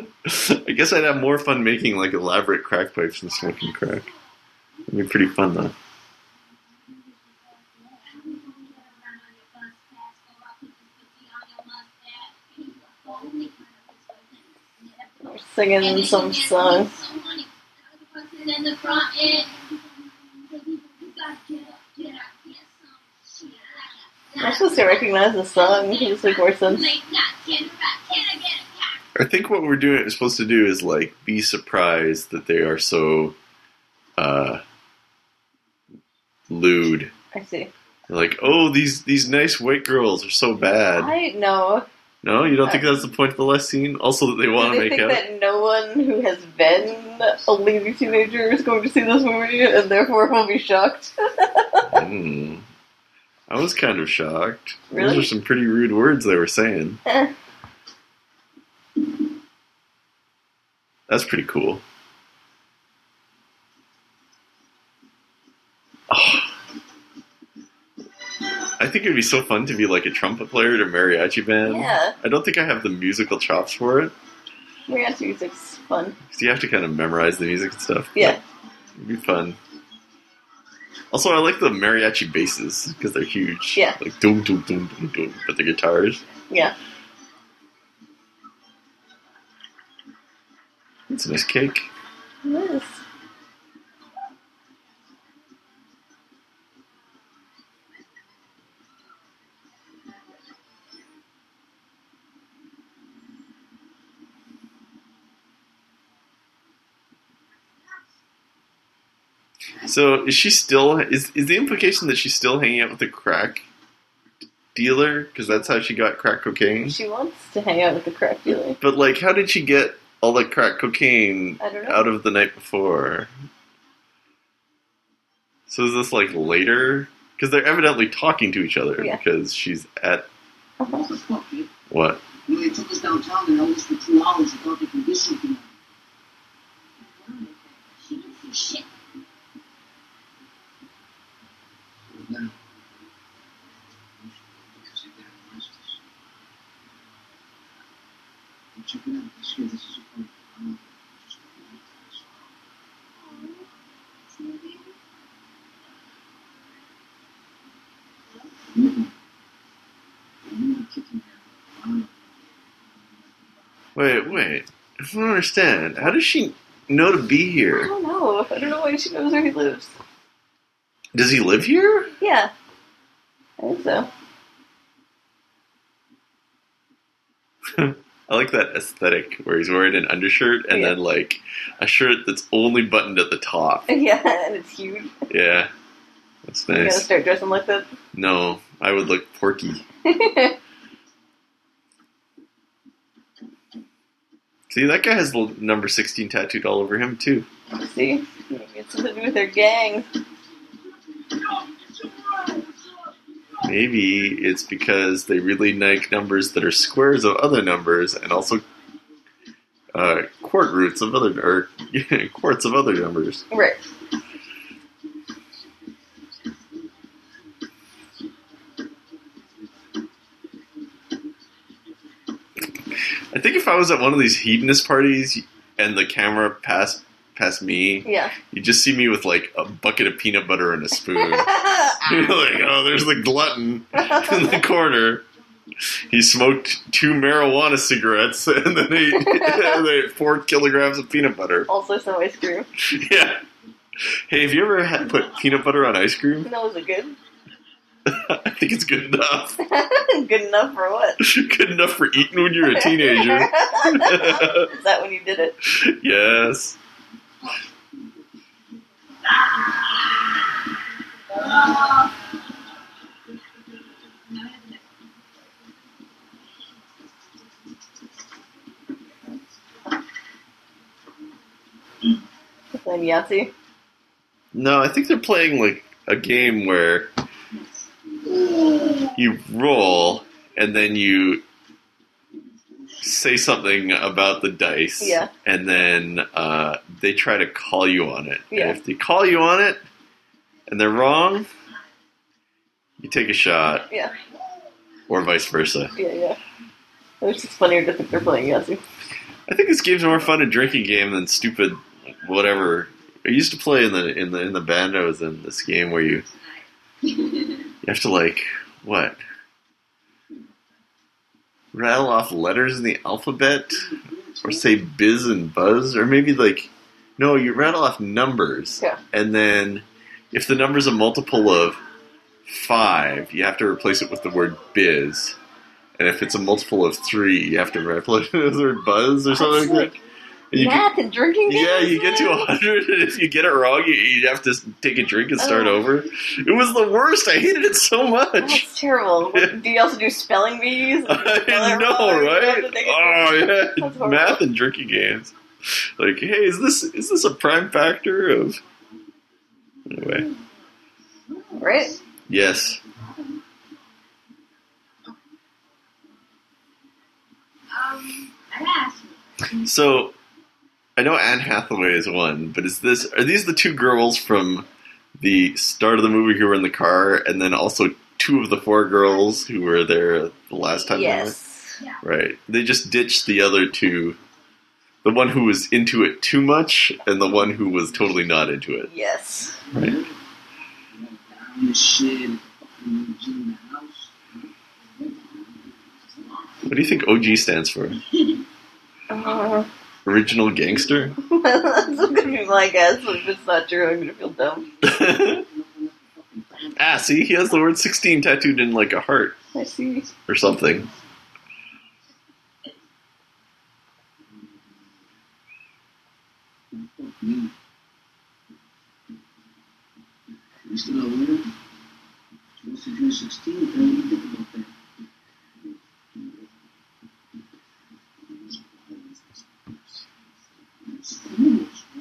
I guess I'd have more fun making like elaborate crack pipes than smoking crack. It'd be pretty fun though. We're singing some song. I'm supposed to recognize the song. Make more sense. I think what we're doing supposed to do is like be surprised that they are so uh lewd. I see. Like, oh, these these nice white girls are so bad. I know. No, you don't think that's the point of the last scene? Also, that they want to make think out. that no one who has been a lazy teenager is going to see this movie and therefore will be shocked? Hmm. I was kind of shocked. Really? Those are some pretty rude words they were saying. Eh. That's pretty cool. Oh. I think it'd be so fun to be like a trumpet player at a mariachi band. Yeah. I don't think I have the musical chops for it. Mariachi music's fun. So you have to kind of memorize the music and stuff. Yeah. It'd be fun. Also, I like the mariachi basses because they're huge. Yeah. Like doom doom doom doom doom, but the guitars. Yeah. It's a nice cake. Nice. So is she still? Is is the implication that she's still hanging out with the crack dealer? Because that's how she got crack cocaine. She wants to hang out with the crack dealer. But like, how did she get all the crack cocaine I don't know. out of the night before? So is this like later? Because they're evidently talking to each other Yeah. because she's at Uh-huh. What the fuck, kid? what? When they took us downtown and held us for two hours, I thought they could do didn't see shit. Now, because they didn't arrest us. But check it out. This kid, this is a point. I'm not just Wait, wait. I don't understand. How does she know to be here? I don't know. I don't know why she knows where he lives. Does he live here? Yeah. I think so. I like that aesthetic where he's wearing an undershirt and Yeah. then like a shirt that's only buttoned at the top. Yeah, and it's huge. Yeah, that's You gotta start dressing like that. No, I would look porky. See, that guy has the number sixteen tattooed all over him too. See? It's something to do with their gang. Maybe it's because they really like numbers that are squares of other numbers and also uh, quart roots of other or quarts of other numbers. Right. I think if I was at one of these hedonist parties and the camera passed past me, Yeah. you just see me with like a bucket of peanut butter and a spoon. You're like, oh, there's the glutton in the corner. He smoked two marijuana cigarettes and then ate, and ate four kilograms of peanut butter. also some ice cream. Yeah. Hey, have you ever had put peanut butter on ice cream? That was it good? I think it's good enough. good enough for what? good enough for eating when you're a teenager. Is that when you did it? yes. Playing Yahtzee? No, I think they're playing like a game where you roll and then you say something about the dice. Yeah. And then uh, they try to call you on it. Yeah. And if they call you on it and they're wrong, you take a shot, Yeah, or vice versa. yeah, yeah. It's just funnier to think they're playing Yahtzee. I think this game's more fun a drinking game than stupid whatever. I used to play in the in the in the band I was in this game where you you have to like what rattle off letters in the alphabet or say biz and buzz or maybe like no you rattle off numbers Yeah. and then if the number's a multiple of five you have to replace it with the word biz and if it's a multiple of three you have to replace it with the word buzz or something That's like that And Math and drinking games. yeah, you get to a hundred, and if you get it wrong, you, you have to take a drink and start Oh. over. It was the worst. I hated it so much. That's terrible. What, do you also do spelling bees? I know, right? Oh yeah, math and drinking games. Like, hey, is this is this a prime factor of? Anyway, Right? yes. Um, I. So, I know Anne Hathaway is one, but is this are these the two girls from the start of the movie who were in the car, and then also two of the four girls who were there the last time? they were? Yes. Right. They just ditched the other two. The one who was into it too much, and the one who was totally not into it. Yes. Right. Down the shit, fucking OG in the house. What do you think OG stands for? Uh, Original gangster? that's gonna be my guess. If it's not true, I'm gonna feel dumb. ah, see, he has the word 16 tattooed in like a heart I see. or something. Fuck me. You still not winning? Supposed to do 16, man. What you think about that?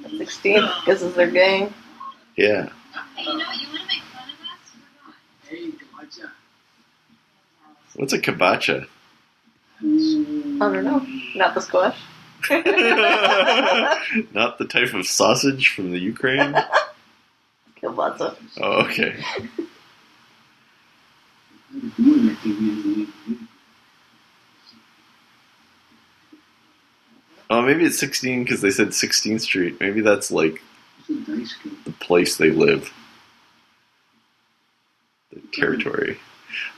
At 16, because it's their gang. Yeah. Hey, you know what? You want to make fun of us? Hey, Kawacha. What's a kabacha? I don't know. Not the squash. Not the type of sausage from the Ukraine? Kielbasa. Oh, okay. I'm doing that thing, man. Oh, maybe it's 16 because they said 16th Street. Maybe that's like It's a dice game. the place they live, the territory.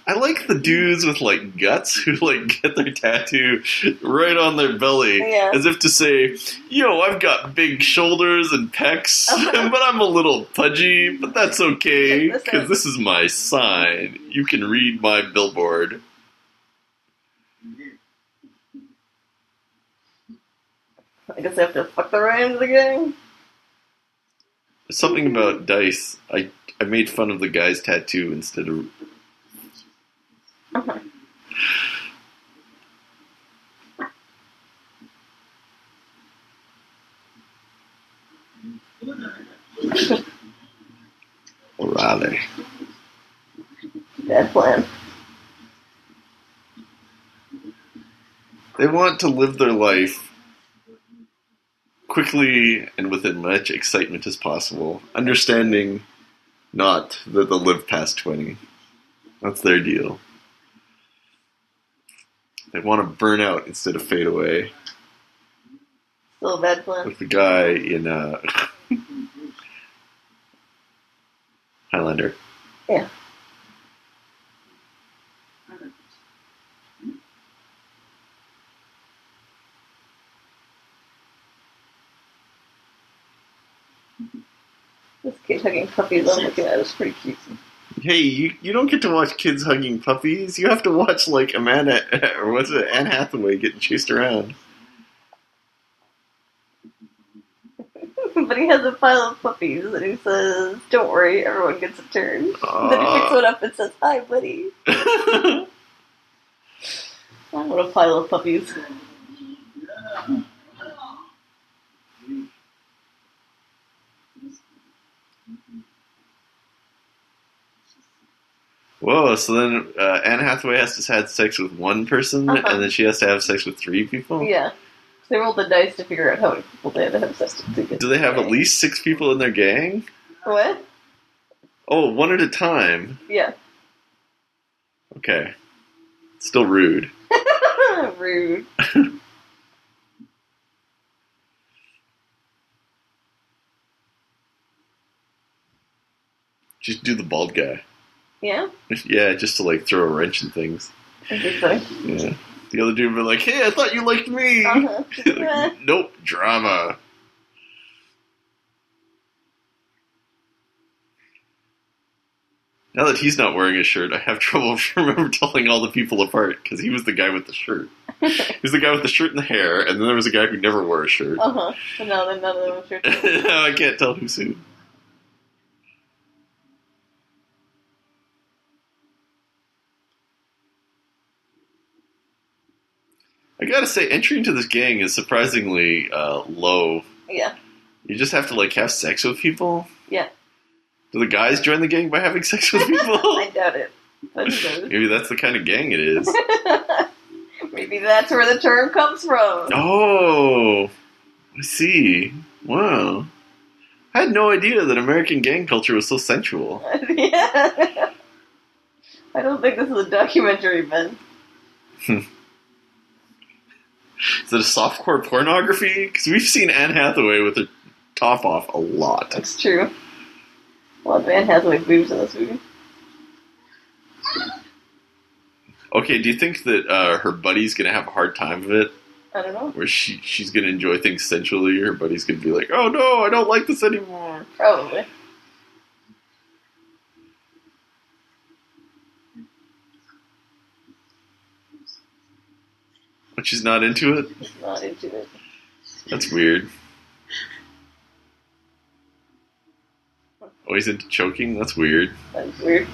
I like the dudes with like guts who like get their tattoo right on their belly, Yeah. as if to say, "Yo, I've got big shoulders and pecs, but I'm a little pudgy, but that's okay because this is my sign. You can read my billboard." I guess I have to fuck the right end of the gang. Something about dice. I I made fun of the guy's tattoo instead of O'Reilly. Bad plan. They want to live their life quickly and with as much excitement as possible, understanding not that they'll live past 20. That's their deal. They want to burn out instead of fade away. A bad plan. Like the guy in uh, Highlander. Yeah. This kid hugging puppies I'm looking at is pretty cute. Hey, you, you don't get to watch kids hugging puppies. You have to watch like Amanda or what's it, Anne Hathaway getting chased around. but he has a pile of puppies and he says, Don't worry, everyone gets a turn. then he picks ah. one up and says, Hi, buddy. I want a pile of puppies. Whoa! So then uh, Anne Hathaway has to have sex with one person, Uh-huh. and then she has to have sex with three people. Yeah. They rolled the dice to figure out how many people they had to have sex with Do they have the at least six people in their gang? What? Oh, one at a time. Yeah. Okay. Still rude. Rude. Just do the bald guy. Yeah? Yeah, just to like throw a wrench in things. I think so. Yeah. The other dude would be like, "Hey, I thought you liked me." Uh-huh. Like, nope, drama. Now that he's not wearing a shirt, I have trouble remember telling all the people apart because he was the guy with the shirt. He was the guy with the shirt and the hair, and then there was a guy who never wore a shirt. Uh huh. But now none of them now I can't tell who's who. I gotta say, entry into this gang is surprisingly uh, low. Yeah. You just have to like have sex with people. Yeah. Do the guys join the gang by having sex with people? I doubt it. But who knows? Maybe that's the kind of gang it is. Maybe that's where the term comes from. Oh, I see. Wow. I had no idea that American gang culture was so sensual. yeah. I don't think this is a documentary, Ben. Is it a softcore pornography? Because we've seen Anne Hathaway with her top off a lot. That's true. Well, Anne Hathaway boobs in this movie. Okay, do you think that uh, her buddy's gonna have a hard time of it? I don't know. Where she she's gonna enjoy things sensually, her buddy's gonna be like, "Oh no, I don't like this anymore." Probably. But she's not into it. Just not into it. That's weird. Oh, he's into choking. That's weird. That's weird.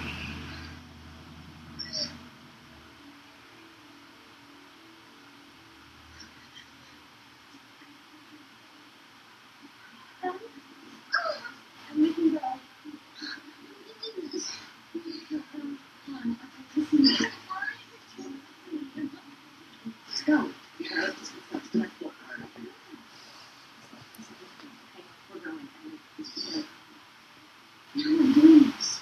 We can go. Let's go. Yeah, let's, let's do it. Okay, we're going. No, I'm doing this.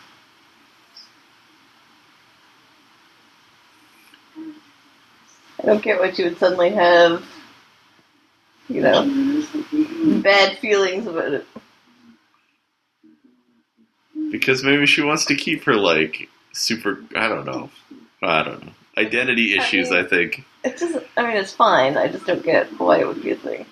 I don't get what she would suddenly have, you know, bad feelings about it. Because maybe she wants to keep her like super. I don't know. I don't know. Identity issues. I think. It just, I mean, it's fine. I just don't get why it would be a thing.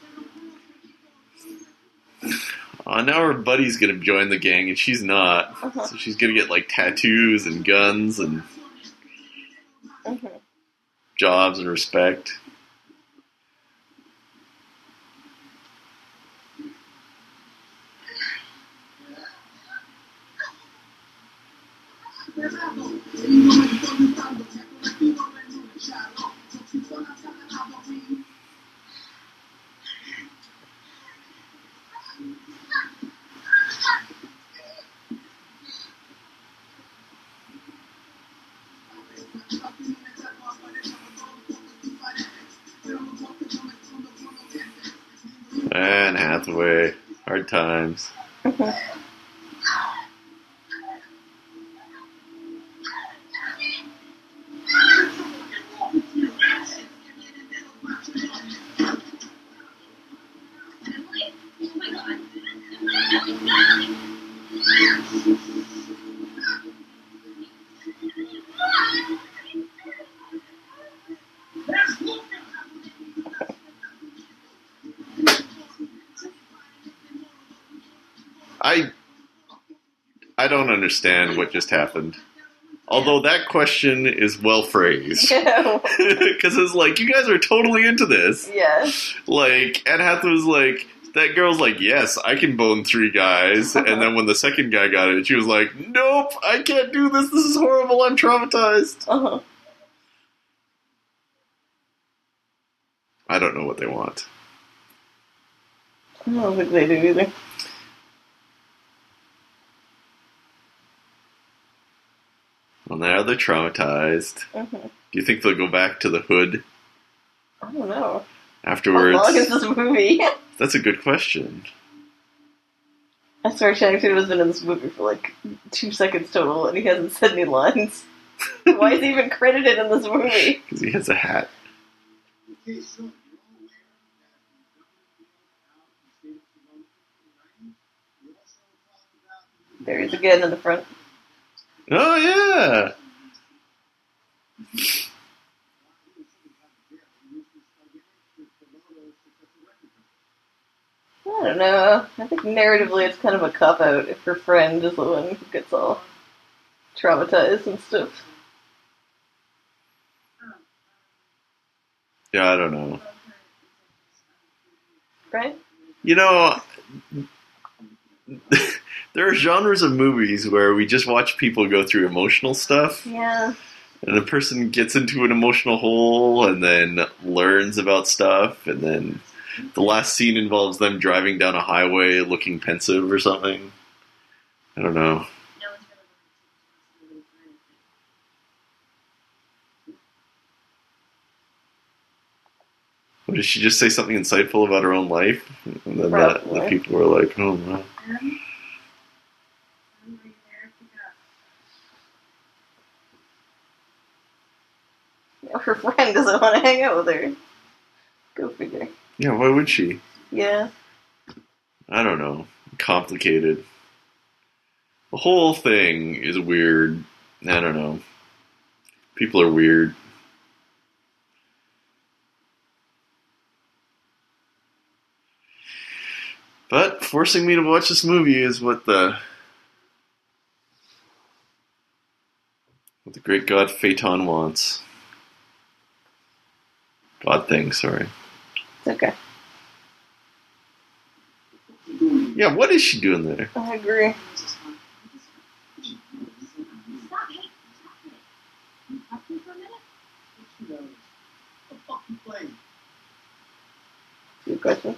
Uh, now her buddy's gonna join the gang and she's not. Uh-huh. So she's gonna get like tattoos and guns and hmm jobs and respect. Anne Hathaway, hard times. understand what just happened. Although that question is well phrased. Because it's like, you guys are totally into this. yeah. Like, Anne Hathaway's like, that girl's like, yes, I can bone three guys. And then when the second guy got it, she was like, nope, I can't do this. This is horrible. I'm traumatized. Uh-huh. I don't know what they want. I don't think they do either. Well, now they're traumatized. hmm Do you think they'll go back to the hood? I don't know. How afterwards? long is this movie? That's a good question. I swear Channing Tatum has been in this movie for like two seconds total, and he hasn't said any lines. Why is he even credited in this movie? Because he has a hat. Okay, so you're all aware that the government built out the state of Sonoma in the 90s. We also talked about There he is again in the front. Oh yeah. I don't know. I think narratively it's kind of a cop out if her friend is the one who gets all traumatized and stuff. Yeah, I don't know. Right? You know, there are genres of movies where we just watch people go through emotional stuff, Yeah. And a person gets into an emotional hole and then learns about stuff, and then the last scene involves them driving down a highway looking pensive or something. I don't know. No one's really going to take responsibility for anything. What, did she just say something insightful about her own life? And then the, the people were like, oh, wow. Um, I'm right there. Her friend doesn't want to hang out with her. Go figure. Yeah, why would she? Yeah. I don't know. Complicated. The whole thing is weird. I don't know. People are weird. But forcing me to watch this movie is what the what the great god Phaeton wants. God thing, sorry. It's okay. Yeah, what is she doing there? I agree. Stop it. You talk to me for a minute? The fucking plane. Good question.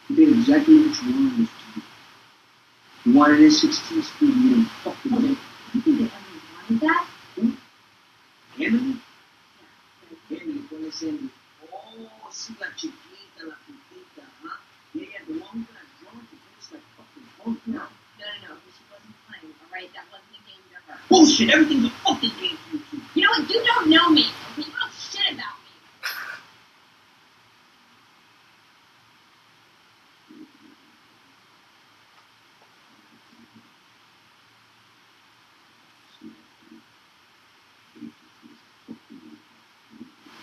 You did exactly what you wanted us to do. You wanted a 16 speed, you didn't fucking get You think they ever wanted that? Emily? Emily, puede ser. Oh, sí, la chiquita, la putita, huh? Yeah, yeah, the one that drunk and finished like fucking punk. No. No, no, no. She wasn't playing, alright? That wasn't a game to her. Bullshit, everything's a fucking game for you. You know what? You don't know me. Okay, you know shit about me.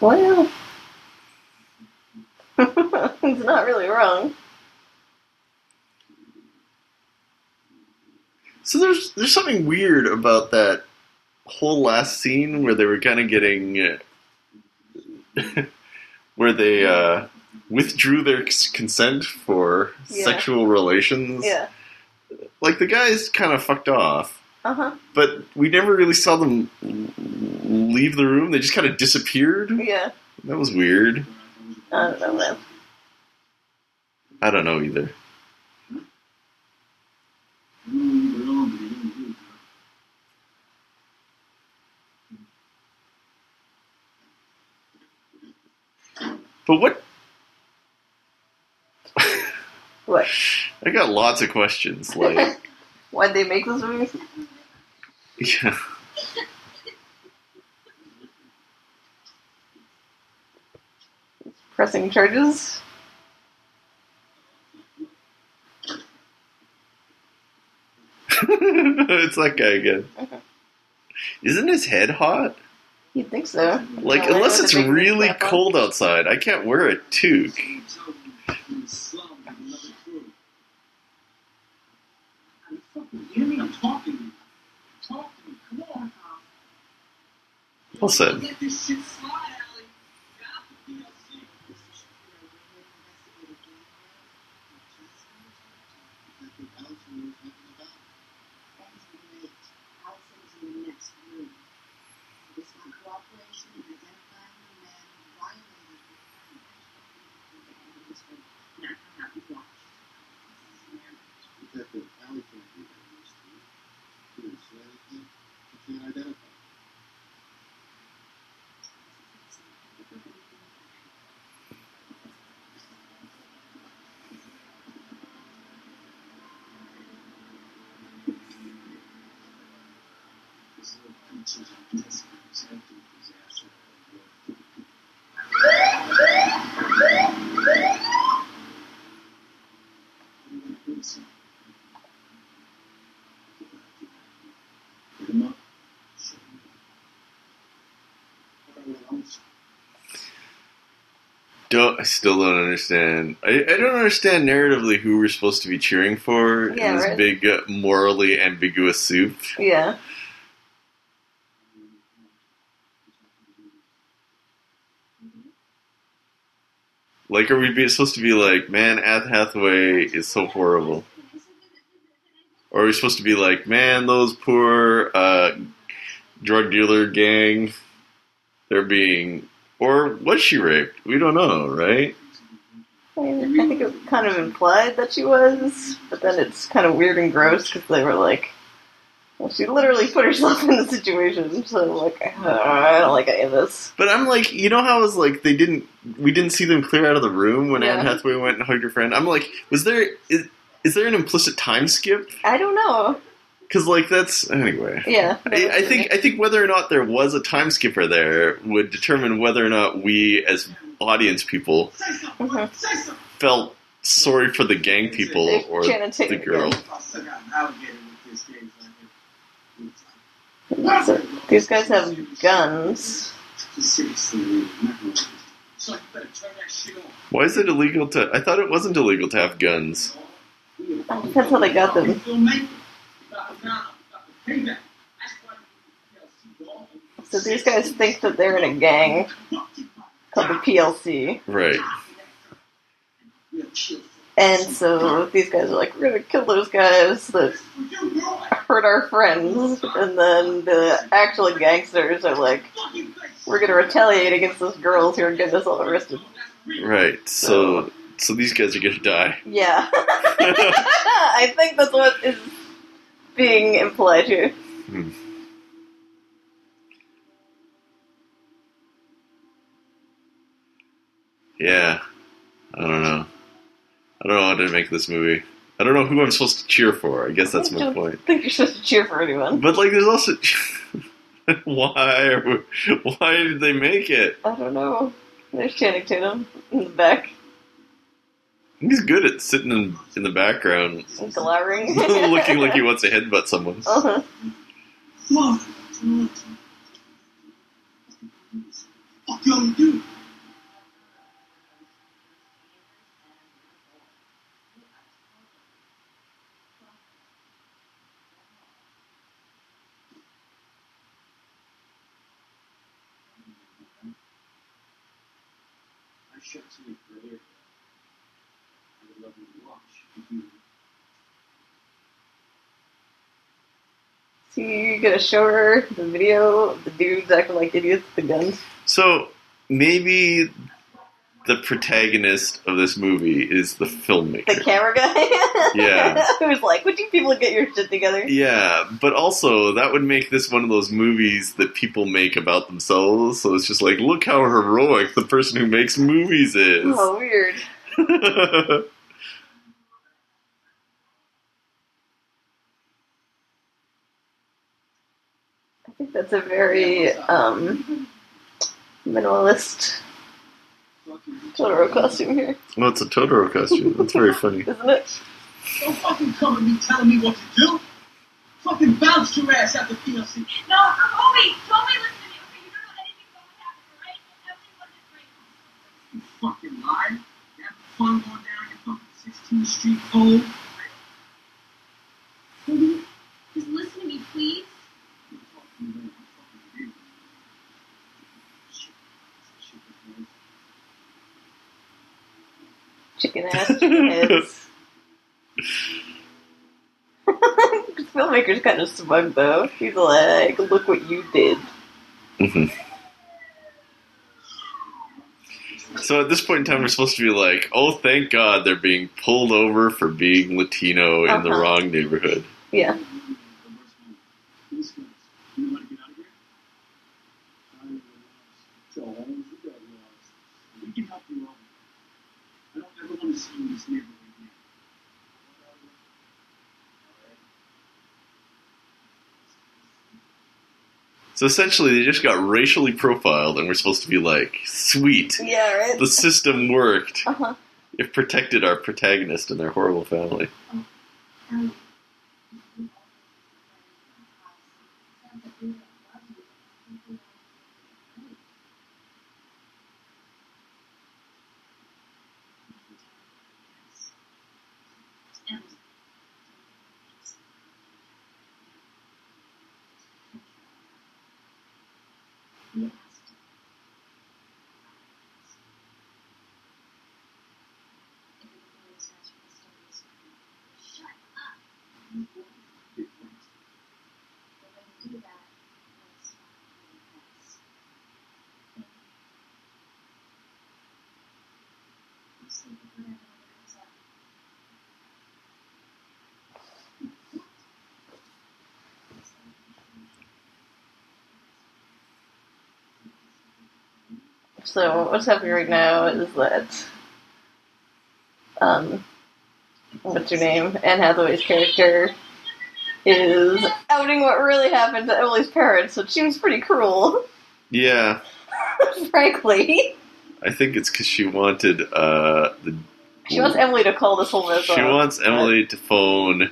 Well, it's not really wrong. So there's there's something weird about that whole last scene where they were kind of getting uh, where they uh, withdrew their consent for Yeah. sexual relations. Yeah. Like the guys kind of fucked off, Uh huh. but we never really saw them leave the room. They just kind of disappeared. Yeah. That was weird. I don't know, man. I don't know either. But all, but they don't do it, huh? But what? What? I got lots of questions. Like, Why'd they make this movie? yeah. Pressing charges? it's that guy again. Isn't his head hot? You'd think so. Like, No, unless it's really cap on. cold outside, I can't wear a toque. You tell me in the slum with another crew. Are you fucking hear me? I'm talking to you. Talk to me. Come on. Well said. Get this shit slide, Allie. Get out the DLC. Allison's in the next room. This my cooperation in identifying the man who violated the requirements. Now come out and watch. Don't. I still don't understand. I, I don't understand narratively who we're supposed to be cheering for Yeah, in this right. big, uh, morally ambiguous soup. Yeah. Like, are we be, supposed to be like, man, Anne Hathaway is so horrible? Or are we supposed to be like, man, those poor uh, drug dealer gang, they're being. Or was she raped? We don't know, right? I, mean, I think it kind of implied that she was, but then it's kind of weird and gross because they were like, well, she literally put herself in the situation. So like, I don't like any of this. But I'm like, you know how it was like they didn't, we didn't see them clear out of the room when Anne Yeah. Hathaway went and hugged her friend. I'm like, was there is, is there an implicit time skip? I don't know. Because like that's anyway. Yeah. I, I think I think whether or not there was a time skipper there would determine whether or not we as audience people Say something, Mhm. felt sorry for the gang people or the girl. again. I still got an alligator with this game. right So, these guys have guns. here. Seriously, man, I'm not gonna- So you better turn that shit on. Why is it illegal to? I thought it wasn't illegal to have guns. That's how they got them. So these guys think that they're in a gang called the PLC, Right. And so these guys are like, we're gonna kill those guys that For you, girl, hurt our friends, and then the actual gangsters are like, we're gonna retaliate against those girls who are getting us all arrested. Right. So so these guys are gonna die. Yeah, I think that's what is being implied here. Hmm. Yeah. I don't know. I don't know how to make this movie. I don't know who I'm supposed to cheer for. I guess that's I my don't point. think you're supposed to cheer for anyone. But like, there's also why? We, why did they make it? I don't know. There's Channing Tatum in the back, He's good at sitting in, in the background, and glowering, looking like he wants to headbutt someone. Uh-huh. Fuck. Fuck y'all you do? I shot something earlier. I would love you to watch. If you So you gonna show her the video of the dudes acting like idiots with the guns? So maybe the protagonist of this movie is the filmmaker. The camera guy? Yeah. Who's like, would you people get your shit together? Yeah, but also that would make this one of those movies that people make about themselves. So it's just like, look how heroic the person who makes movies is. Oh, weird. think that's a very um, minimalist Totoro costume here, well, it's a Totoro costume. That's very funny. isn't it? Don't fucking come at me telling me what to do. Fucking bounce your ass at the PLC. No, Obi, Toby, listen to me. Okay, you don't know anything about what happened, right? Everyone is right. You fucking liar. You have fun going down your fucking 16th Street pole. Toby, just listen to me, please. You fucking live. I'm fucking you. Shit. Shit, that's Chicken ass, chicken heads. this filmmaker's kind of smug though. He's like, look what you did. Mhm. So at this point in time, we're supposed to be like, oh, thank God they're being pulled over for being Latino in the Uh-huh. wrong neighborhood. Yeah. This guy. You want to get out of here? Jones, you got lost. We can help you out. I don't ever want to see you in this neighborhood again. So essentially, they just got racially profiled, and we're supposed to be like, sweet, Yeah, right? the system worked. Uh-huh. It protected our protagonist and their horrible family. He asked. Everybody was asked for the stories. Shut up! You won't be right. But when you do that, let's not play fast. Thank you. I'll sleep with whatever comes up. So what's happening right now is that um what's her name? Anne Hathaway's character is outing what really happened to Emily's parents, which seems pretty cruel, Yeah, frankly. I think it's because she wanted uh, the She wants Emily to call this whole mess she up. wants Emily to phone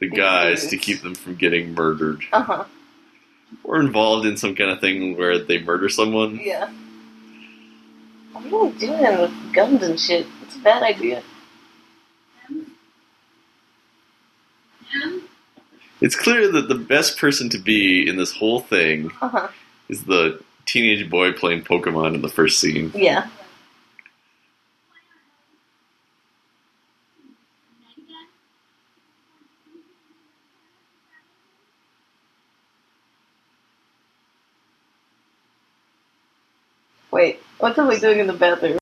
the guys to keep them from getting murdered Uh huh. or involved in some kind of thing where they murder someone. Yeah. What are you doing with guns and shit? It's a bad idea. It's clear that the best person to be in this whole thing Uh huh. is the teenage boy playing Pokemon in the first scene. Yeah. Wait, what's Emily doing in the bathroom?